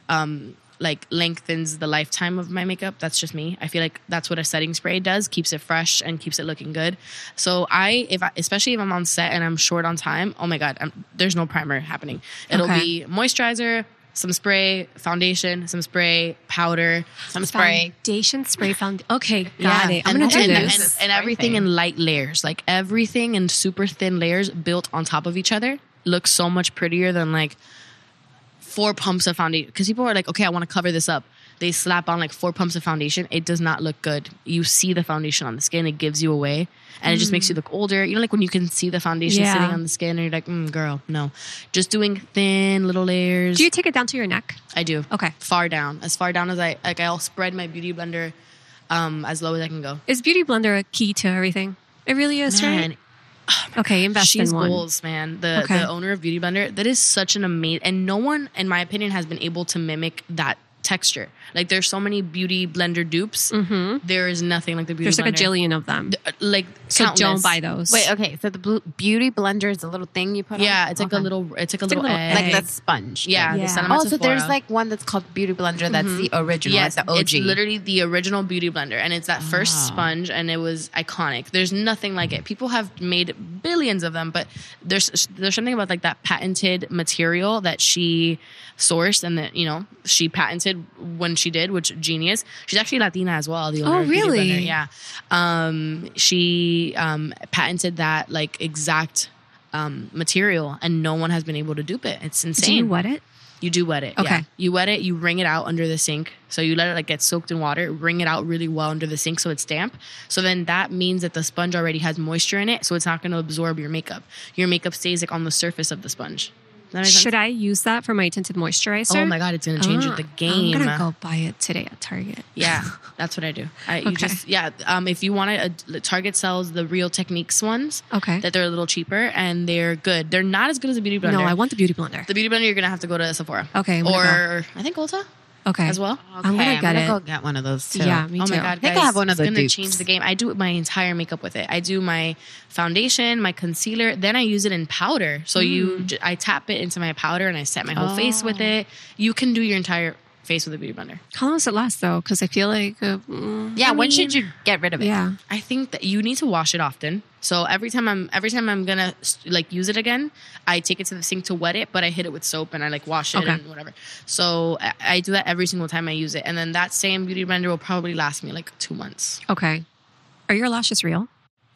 um, like lengthens the lifetime of my makeup. That's just me. I feel like that's what a setting spray does, keeps it fresh and keeps it looking good. So I, if I, especially if I'm on set and I'm short on time, oh my god, I'm, there's no primer happening. It'll Okay. be moisturizer, some spray, foundation, some spray, powder, Some spray. Foundation spray found. Okay, got yeah, it. I'm and, gonna do and, this. and, and everything thing. in light layers, like everything in super thin layers built on top of each other, looks so much prettier than like four pumps of foundation. Because people are like, okay, I want to cover this up. They slap on like four pumps of foundation. It does not look good. You see the foundation on the skin, it gives you away, and it just makes you look older. You know, like when you can see the foundation Yeah. sitting on the skin, and you're like, mm, girl, no. Just doing thin little layers. do you take it down to your neck? I do. Okay. Far down, as far down as I like. I'll spread my beauty blender um, as low as I can go. Is Beauty Blender a key to everything? It really is, Man, right? Okay, invest she's in one. goals, man. The Okay. the owner of Beauty Blender. That is such an amazing, and no one, in my opinion, has been able to mimic that texture. Like there's so many Beauty Blender dupes. There is nothing like the Beauty Mm-hmm. There's like a Blender. jillion of them. Uh, Like So countless. don't buy those. Wait, okay. So the blue beauty blender is a little thing you put on. Yeah, it's like a little. It's like a It's little, a little egg. like egg. that sponge. Yeah, Yeah. the Oh, so there's like one that's called beauty blender. That's the original, Yes, like the OG. it's literally the original Beauty Blender, and it's that first Ah. sponge, and it was iconic. There's nothing like it. People have made billions of them, but there's there's something about like that patented material that she sourced and that you know she patented when she did, which genius. She's actually Latina as well. The owner Oh, really? Blender. Yeah, um, she um, patented that like exact. Um, material and no one has been able to dupe it. It's insane. Do you wet it? You do wet it. Okay. Yeah. You wet it, you wring it out under the sink. So you let it like get soaked in water, wring it out really well under the sink so it's damp. So then that means that the sponge already has moisture in it, so it's not going to absorb your makeup. Your makeup stays like on the surface of the sponge. Should I use that for my tinted moisturizer? Oh my god, it's going to change the game. I'm gonna go buy it today at Target. Yeah, that's what I do. I, You Okay. just yeah. Um, if you want it, uh, Target sells the Real Techniques ones. Okay. That they're a little cheaper and they're good. They're not as good as a beauty blender. No, I want the beauty blender. the beauty blender. You're gonna have to go to Sephora. Okay, gonna Or I think Ulta. Okay. as well. Okay, I'm gonna Okay, get it. go get one of those too. Yeah, me oh my too. god, I think I have one of it's gonna dupes. change the game. I do my entire makeup with it. I do my foundation, my concealer, then I use it in powder. So you, mm. I tap it into my powder and I set my whole face with Oh. it. You can do your entire face with a beauty blender. How long does it last though? Because I feel like uh, mm, Yeah, I when mean- should you get rid of it? yeah. I think that you need to wash it often. So every time I'm every time I'm gonna like use it again, I take it to the sink to wet it, but I hit it with soap and I like wash it Okay. and whatever. So I, I do that every single time I use it, and then that same beauty blender will probably last me like two months. Okay. Are your lashes real?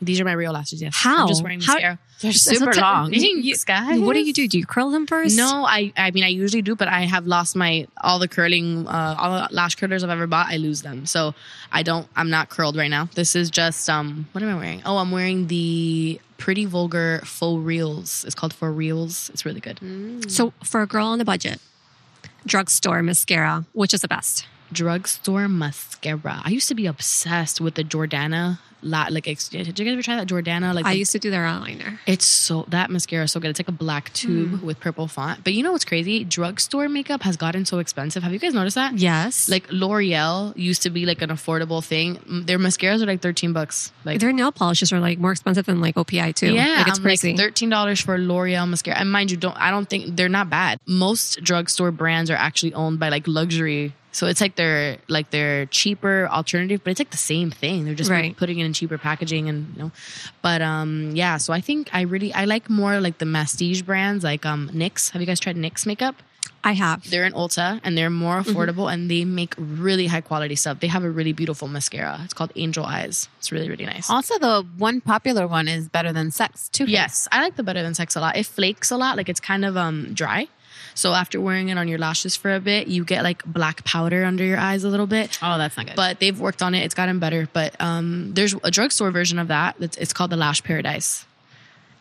These are my real lashes. Yes. How? I'm just wearing How- mascara. They're super long. you- guys. What do you do? Do you curl them first? No, I I mean I usually do, but I have lost my all the curling uh all the lash curlers I've ever bought, I lose them. So I don't I'm not curled right now. This is just um what am I wearing? Oh, I'm wearing the Pretty Vulgar Faux Reels. It's called Faux Reels. It's really good. So for a girl on a budget, drugstore mascara, which is the best? Drugstore mascara. I used to be obsessed with the Jordana la- like did you guys ever try that Jordana like I the- used to do their eyeliner. It's so that mascara is so good. It's like a black tube with purple font. But you know what's crazy? Drugstore makeup has gotten so expensive. Have you guys noticed that? Yes. Like L'Oreal used to be like an affordable thing. Mm, Their mascaras are like thirteen bucks. Like their nail polishes are like more expensive than like OPI too. yeah, like, it's I'm crazy. like thirteen dollars for L'Oreal mascara. And mind you, don't I don't think they're not bad. Most drugstore brands are actually owned by like luxury. So it's like they're like they're cheaper alternative, but it's like the same thing. They're just Right. putting it in cheaper packaging and you know. But um yeah, so I think I really I like more like the prestige brands like um NYX. Have you guys tried NYX makeup? I have. They're in Ulta and they're more Mm-hmm. affordable and they make really high quality stuff. They have a really beautiful mascara. It's called Angel Eyes. It's really really nice. Also, the one popular one is better than sex too. Yes, I like the better than sex a lot. It flakes a lot, like it's kind of um dry. So after wearing it on your lashes for a bit, you get like black powder under your eyes a little bit. Oh, that's not good. But they've worked on it; it's gotten better. But um, there's a drugstore version of that. It's, it's called the Lash Paradise,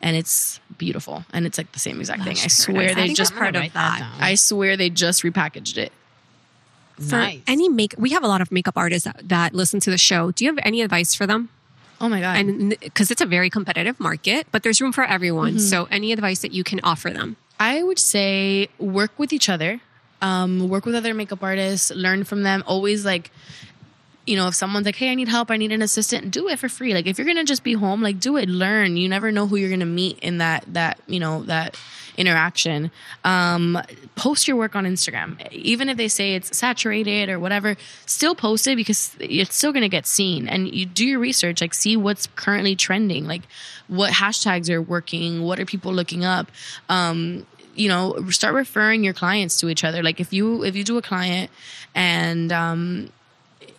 and it's beautiful. And it's like the same exact thing. I swear I they think just part of that that. I swear they just repackaged it. For nice. any make, we have a lot of makeup artists that, that listen to the show. Do you have any advice for them? Oh my god! And because it's a very competitive market, but there's room for everyone. Mm-hmm. So any advice that you can offer them? I would say work with each other. Um, work with other makeup artists, learn from them. Always like, you know, if someone's like, "Hey, I need help. I need an assistant," do it for free. Like, if you're gonna just be home, like, do it. Learn. You never know who you're gonna meet in that that you know that interaction. Um, post your work on Instagram, even if they say it's saturated or whatever. Still post it because it's still gonna get seen. And you do your research, like, see what's currently trending, like what hashtags are working, what are people looking up. Um, you know start referring your clients to each other like if you if you do a client and um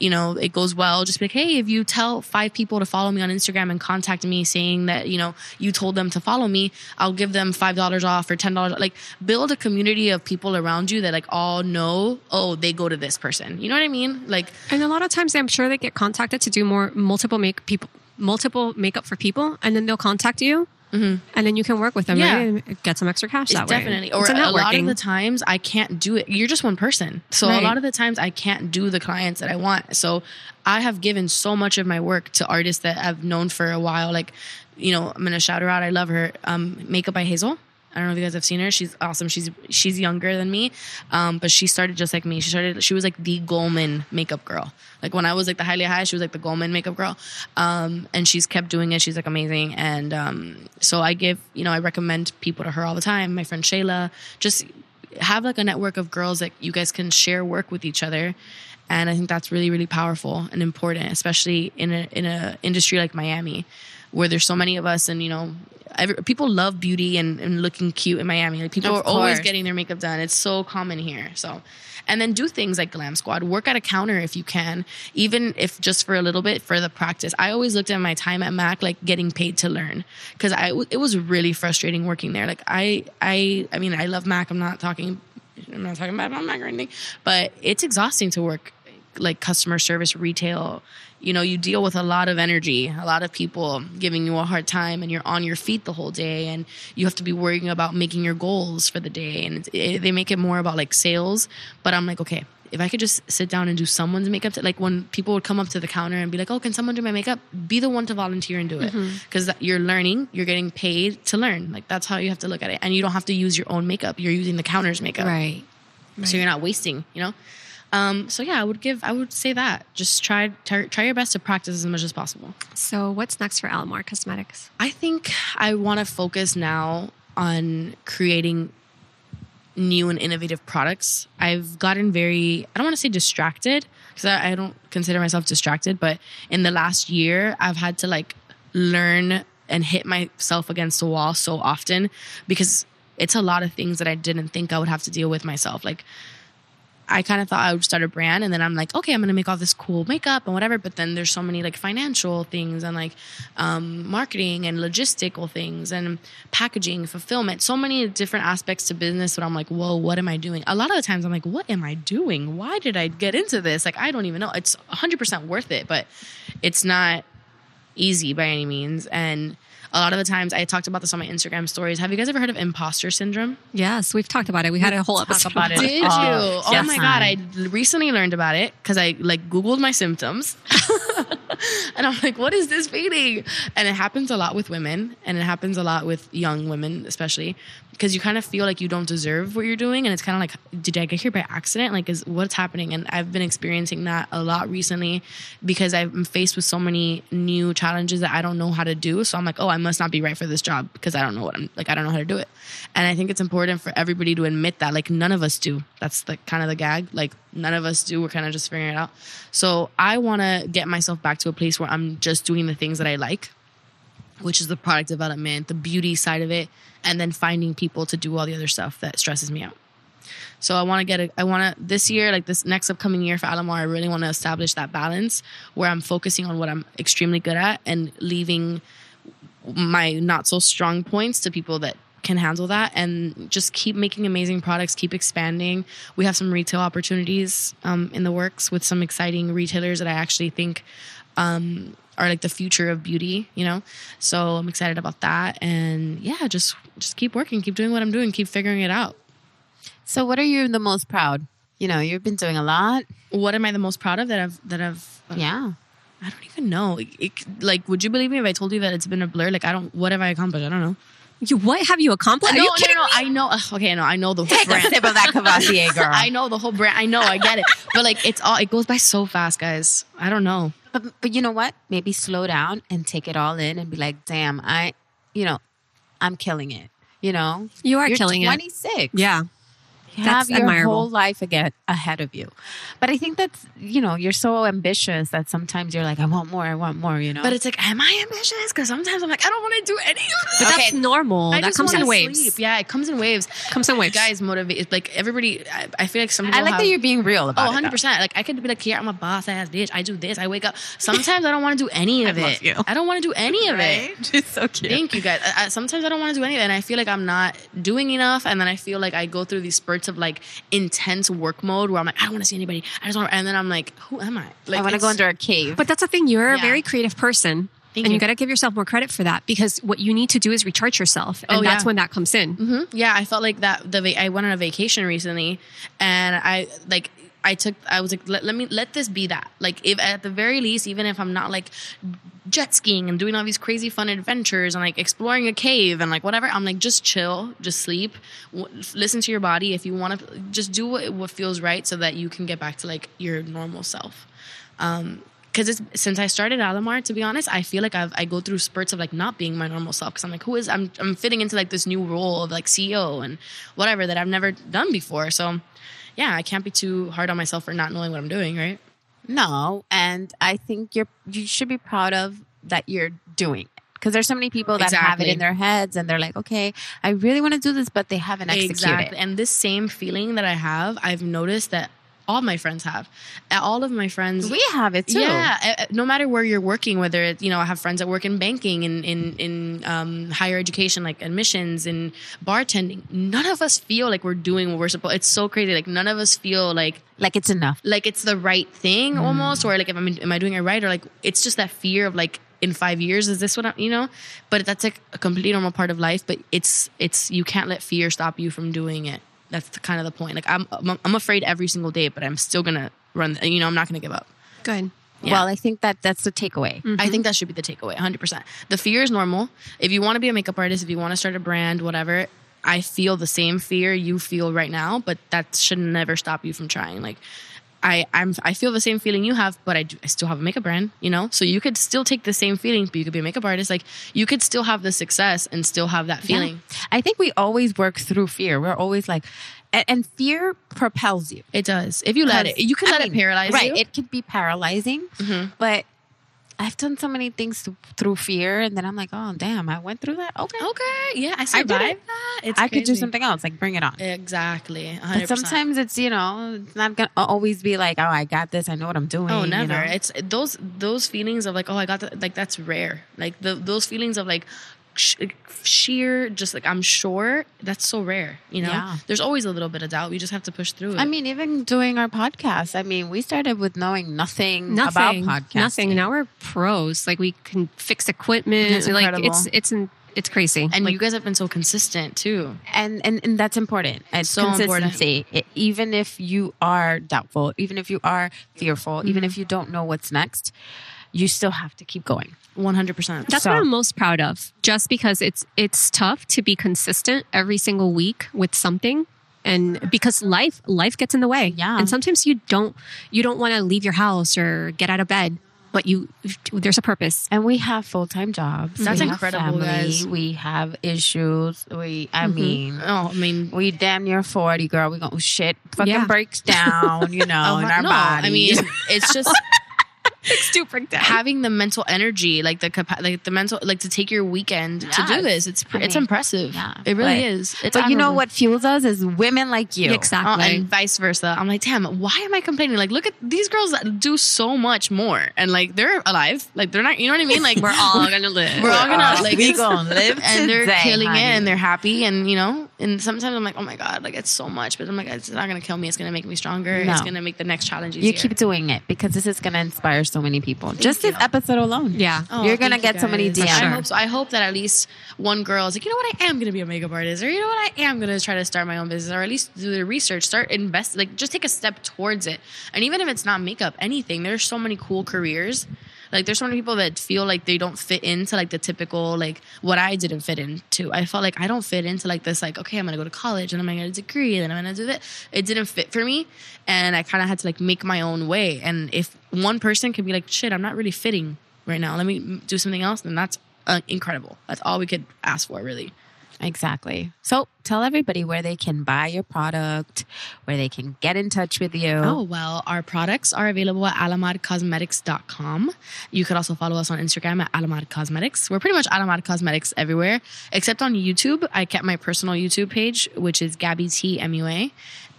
you know it goes well just be like hey if you tell five people to follow me on instagram and contact me saying that you know you told them to follow me i'll give them five dollars off or ten dollars like build a community of people around you that like all know oh they go to this person. You know what i mean? Like And a lot of times, I'm sure they get contacted to do more multiple make people multiple makeup for people, and then they'll contact you, and then you can work with them Mm-hmm. Yeah. right? and get some extra cash It's that way. definitely or a lot of the times I can't do it. You're just one person. So Right. a lot of the times I can't do the clients that I want. So I have given so much of my work to artists that I've known for a while. Like, you know, I'm gonna shout her out. I love her. Um, Makeup by Hazel. I don't know if you guys have seen her. She's awesome. She's she's younger than me, um, but she started just like me. She started. She was like the Goldman makeup girl. Like when I was like the highly high, she was like the Goldman makeup girl. Um, and she's kept doing it. She's like amazing. And um, so I give, you know, I recommend people to her all the time. My friend Shayla, just have like a network of girls that you guys can share work with each other. And I think that's really, really powerful and important, especially in a in a industry like Miami, where there's so many of us, and you know, every, people love beauty and, and looking cute in Miami. Like people Of are always getting their makeup done. It's so common here. So, and then do things like Glam Squad. Work at a counter if you can, even if just for a little bit for the practice. I always looked at my time at Mac like getting paid to learn because I it was really frustrating working there. Like I I I mean I love Mac. I'm not talking I'm not talking about Mac or anything, but it's exhausting to work like customer service retail you know you deal with a lot of energy a lot of people giving you a hard time and you're on your feet the whole day and you have to be worrying about making your goals for the day. And it, they make it more about like sales. But i'm like okay if i could just sit down and do someone's makeup like when people would come up to the counter and be like oh can someone do my makeup? Be the one to volunteer and do it. Mm-hmm. Because you're learning you're getting paid to learn. Like that's how you have to look at it. And you don't have to use your own makeup. You're using the counter's makeup. Right. so you're not wasting, you know. Um, so yeah, I would give, I would say that just try, try, try your best to practice as much as possible. So, what's next for Alamar Cosmetics? I think I want to focus now on creating new and innovative products. I've gotten very, I don't want to say distracted because I, I don't consider myself distracted, but in the last year, I've had to like learn and hit myself against the wall so often because it's a lot of things that I didn't think I would have to deal with myself. Like, I kind of thought I would start a brand and then I'm like, okay, I'm gonna make all this cool makeup and whatever. But then there's so many like financial things and like um, marketing and logistical things and packaging, fulfillment, so many different aspects to business that I'm like, whoa, what am I doing? A lot of the times I'm like, what am I doing? Why did I get into this? Like, I don't even know. It's 100% worth it, but it's not easy by any means. And a lot of the times I talked about this on my Instagram stories. Have you guys ever heard of imposter syndrome? Yes, we've talked about it. We had a whole episode about it. Did you? Oh, yes, my god! I recently learned about it because I like Googled my symptoms, and I'm like, "What is this feeling?" And it happens a lot with women, and it happens a lot with young women, especially because you kind of feel like you don't deserve what you're doing, and it's kind of like, "Did I get here by accident? Like, is what's happening?" And I've been experiencing that a lot recently because I'm faced with so many new challenges that I don't know how to do. So I'm like, "Oh, I must not be right for this job because I don't know what I'm like. I don't know how to do it." And I think it's important for everybody to admit that. Like, none of us do. That's the kind of the gag. Like, none of us do. We're kind of just figuring it out. So I want to get myself back to a place where I'm just doing the things that I like, which is the product development, the beauty side of it, and then finding people to do all the other stuff that stresses me out. So I want to get a, I want to, this year, like this next upcoming year for Alamar, I really want to establish that balance where I'm focusing on what I'm extremely good at and leaving my not so strong points to people that can handle that and just keep making amazing products, keep expanding. We have some retail opportunities um, in the works with some exciting retailers that I actually think um, are like the future of beauty, you know? So I'm excited about that. And yeah, just just keep working, keep doing what I'm doing, keep figuring it out. So, what are you the most proud? You know, you've been doing a lot. What am I the most proud of that I've that I've uh, Yeah. I don't even know. It- it- like, would you believe me if I told you that it's been a blur? Like, I don't. What have I accomplished? I don't know. You, what have you accomplished? Are no, you no, kidding no. me? I know. ugh, Okay, no. I know the whole Take a brand. sip of that Cavassier, girl. I know the whole brand. I know. I get it. But like, it's all. It goes by so fast, guys. I don't know. But but you know what? Maybe slow down and take it all in and be like, damn, I, you know, I'm killing it. You know, You are You're killing it. 26. Yeah. You That's have your admirable. whole life again ahead of you. But I think that's you know you're so ambitious that sometimes you're like, I want more, I want more. You know, But it's like, am I ambitious? Because sometimes I'm like, I don't want to do any of But this. that's normal. I that comes in waves. sleep. Yeah, it comes in waves. Comes in waves. Guys, motivate. Like everybody. I, I feel like some I like have, that you're being real Oh, about 100 percent. Like I could be like, here I'm a boss ass bitch. I do this. I wake up. Sometimes I don't want to do any of love it. you. I don't want to do any of it. It's so cute. Thank you guys. I, I, sometimes I don't want to do anything, and I feel like I'm not doing enough. And then I feel like I go through these spurts of like intense work mode where I'm like, I don't want to see anybody. I just want, and then I'm like, who am I? Like I want to go under a cave. But that's the thing. You're a very creative person. Thank and you, you. got to give yourself more credit for that because what you need to do is recharge yourself. And Oh, that's when that comes in. Mhm. Yeah, I felt like that. The I went on a vacation recently, and I like. I took. I was like, let, let me let this be that. Like, if at the very least, even if I'm not like jet skiing and doing all these crazy fun adventures and like exploring a cave and like whatever, I'm like, just chill, just sleep, w- listen to your body. If you want to, just do what what feels right so that you can get back to like your normal self. Um, because since I started Alamar, to be honest, I feel like I've I go through spurts of like not being my normal self because I'm like, who is I'm I'm fitting into like this new role of like CEO and whatever that I've never done before. So yeah, I can't be too hard on myself for not knowing what I'm doing, right? no, and I think you're you should be proud of that you're doing. Because there's so many people that have it in their heads and they're like, okay, I really want to do this, but they haven't executed. Exactly. And this same feeling that I have, I've noticed that all my friends have. All of my friends We have it too. Yeah, no matter where you're working, whether it, you know, I have friends that work in banking, in in in um, higher education, like admissions and bartending. None of us feel like we're doing what we're supposed. It's so crazy. Like none of us feel like Like it's enough. like it's the right thing almost, or like if I'm am I doing it right, or like it's just that fear of like in five years is this what I'm, you know? But that's like a completely normal part of life. But it's it's you can't let fear stop you from doing it. That's the, kind of the point. Like I'm I'm I'm afraid every single day, but I'm still gonna run. You know, I'm not gonna give up. Good. Yeah. Well, I think that that's the takeaway. I think that should be the takeaway 100%. The fear is normal. If you want to be a makeup artist, if you want to start a brand, whatever, I feel the same fear you feel right now, but that should never stop you from trying. Like, I I'm I feel the same feeling you have, but I do, I still have a makeup brand, you know. So you could still take the same feelings, but you could be a makeup artist. Like you could still have the success and still have that feeling. Yeah. I think we always work through fear. We're always like, and, and fear propels you. It does. If you let it, you can I let mean, it paralyze right, you. Mm-hmm. It could be paralyzing, but I've done so many things through fear, and then I'm like, oh damn, I went through that. Okay, okay, yeah, I I survived it. that. It's I could do something else, like bring it on. Exactly. 100%. But sometimes it's you know it's not gonna always be like oh I got this I know what I'm doing. Oh, you never. know? It's those those feelings of like, oh, I got the, like that's rare. Like the those feelings of like sh- sheer, just like I'm sure. That's so rare. You know, Yeah. there's always a little bit of doubt. We just have to push through it. I mean, even doing our podcast. I mean, we started with knowing nothing, Nothing. about podcasting. Nothing. Now we're pros. Like we can fix equipment. It's like incredible. it's it's in- it's crazy. and like, you guys have been so consistent too. and and, and that's important. It's So important. consistency. It- even if you are doubtful, even if you are fearful, even Mm-hmm. if you don't know what's next, you still have to keep going. One hundred percent. That's So- what I'm most proud of. Just because it's it's tough to be consistent every single week with something and because life life gets in the way. Yeah. And sometimes you don't you don't want to leave your house or get out of bed, but you there's a purpose. And we have full time jobs. That's We have incredible, family, guys. We have issues. We, I mm-hmm. mean, Oh, I mean, we damn near forty, girl. We go shit. Fucking Yeah. breaks down, you know, oh in our no, body. I mean, it's just Breakdown. having the mental energy, like the capa- like the mental, like to take your weekend to do this. It's I it's mean, impressive. yeah. it really But- is. It's but you know what fuels us is women like you. Oh, exactly. and vice versa. I'm like, damn, why am I complaining? Like, look at these girls that do so much more, and like they're alive. Like they're not. You know what I mean? Like we're all gonna live. we're all gonna Uh, like we it's- gonna live and they're killing honey. it, and they're happy, and you know. And sometimes I'm like, oh my god, like it's so much, but I'm like, it's not gonna kill me. It's gonna make me stronger. No. It's gonna make the next challenge easier. You keep doing it because this is going to inspire so many people. Just you. this episode alone. Yeah. Oh, You're going to thank get so many guys. DMs. I hope so. I hope that at least one girl is like, you know what, I am going to be a makeup artist, or you know what, I am going to try to start my own business, or at least do the research, start invest, like just take a step towards it. And even if it's not makeup, anything, there's so many cool careers. Like there's so many people that feel like they don't fit into like the typical like what I didn't fit into. I felt like I don't fit into like this like okay I'm gonna go to college and I'm gonna get a degree and then I'm gonna do that. It didn't fit for me, and I kind of had to like make my own way. And if one person can be like shit I'm not really fitting right now, let me do something else, then that's uh, incredible. That's all we could ask for really. Exactly. So tell everybody where they can buy your product, where they can get in touch with you. Oh, well, our products are available at alamarcosmetics.com. You could also follow us on Instagram at Alamar Cosmetics. We're pretty much Alamar Cosmetics everywhere, except on YouTube. I kept my personal YouTube page, which is Gabby T M U A. MUA.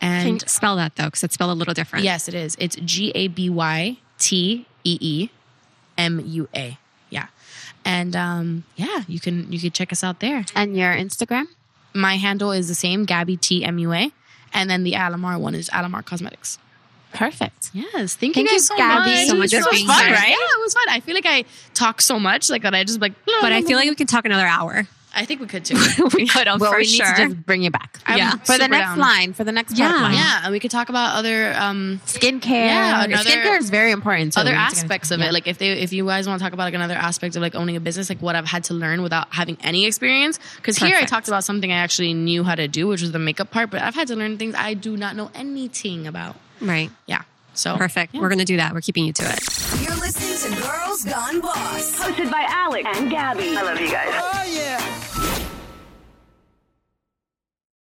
Can you And spell that though, because it's spelled a little different. yes, it is. It's G A B Y T E E M U A. And um, yeah, you can you can check us out there. And your Instagram? My handle is the same, Gabby T M U A. And then the Alamar one is Alamar Cosmetics. Perfect. Yes, thank, Thank you you, so Gabby, much. so much It was being fun, here. right? Yeah, it was fun. I feel like I talk so much like that. I just like, But I feel like we could talk another hour. I think we could too. we could have Well, for we sure. need to just bring you back. I'm Yeah. For the next down. line, for the next Yeah. part line. Yeah, and we could talk about other um Skincare. Yeah, another- Skincare is very important. too. other We need to- aspects of yeah. it. Like if they if you guys want to talk about like another aspect of like owning a business, like what I've had to learn without having any experience. Because here I talked about something I actually knew how to do, which was the makeup part, but I've had to learn things I do not know anything about. right. Yeah. So Perfect. yeah. We're gonna do that. We're keeping you to it. You're listening to Girls Gone Boss, hosted by Alex and Gabby. I love you guys. Oh yeah.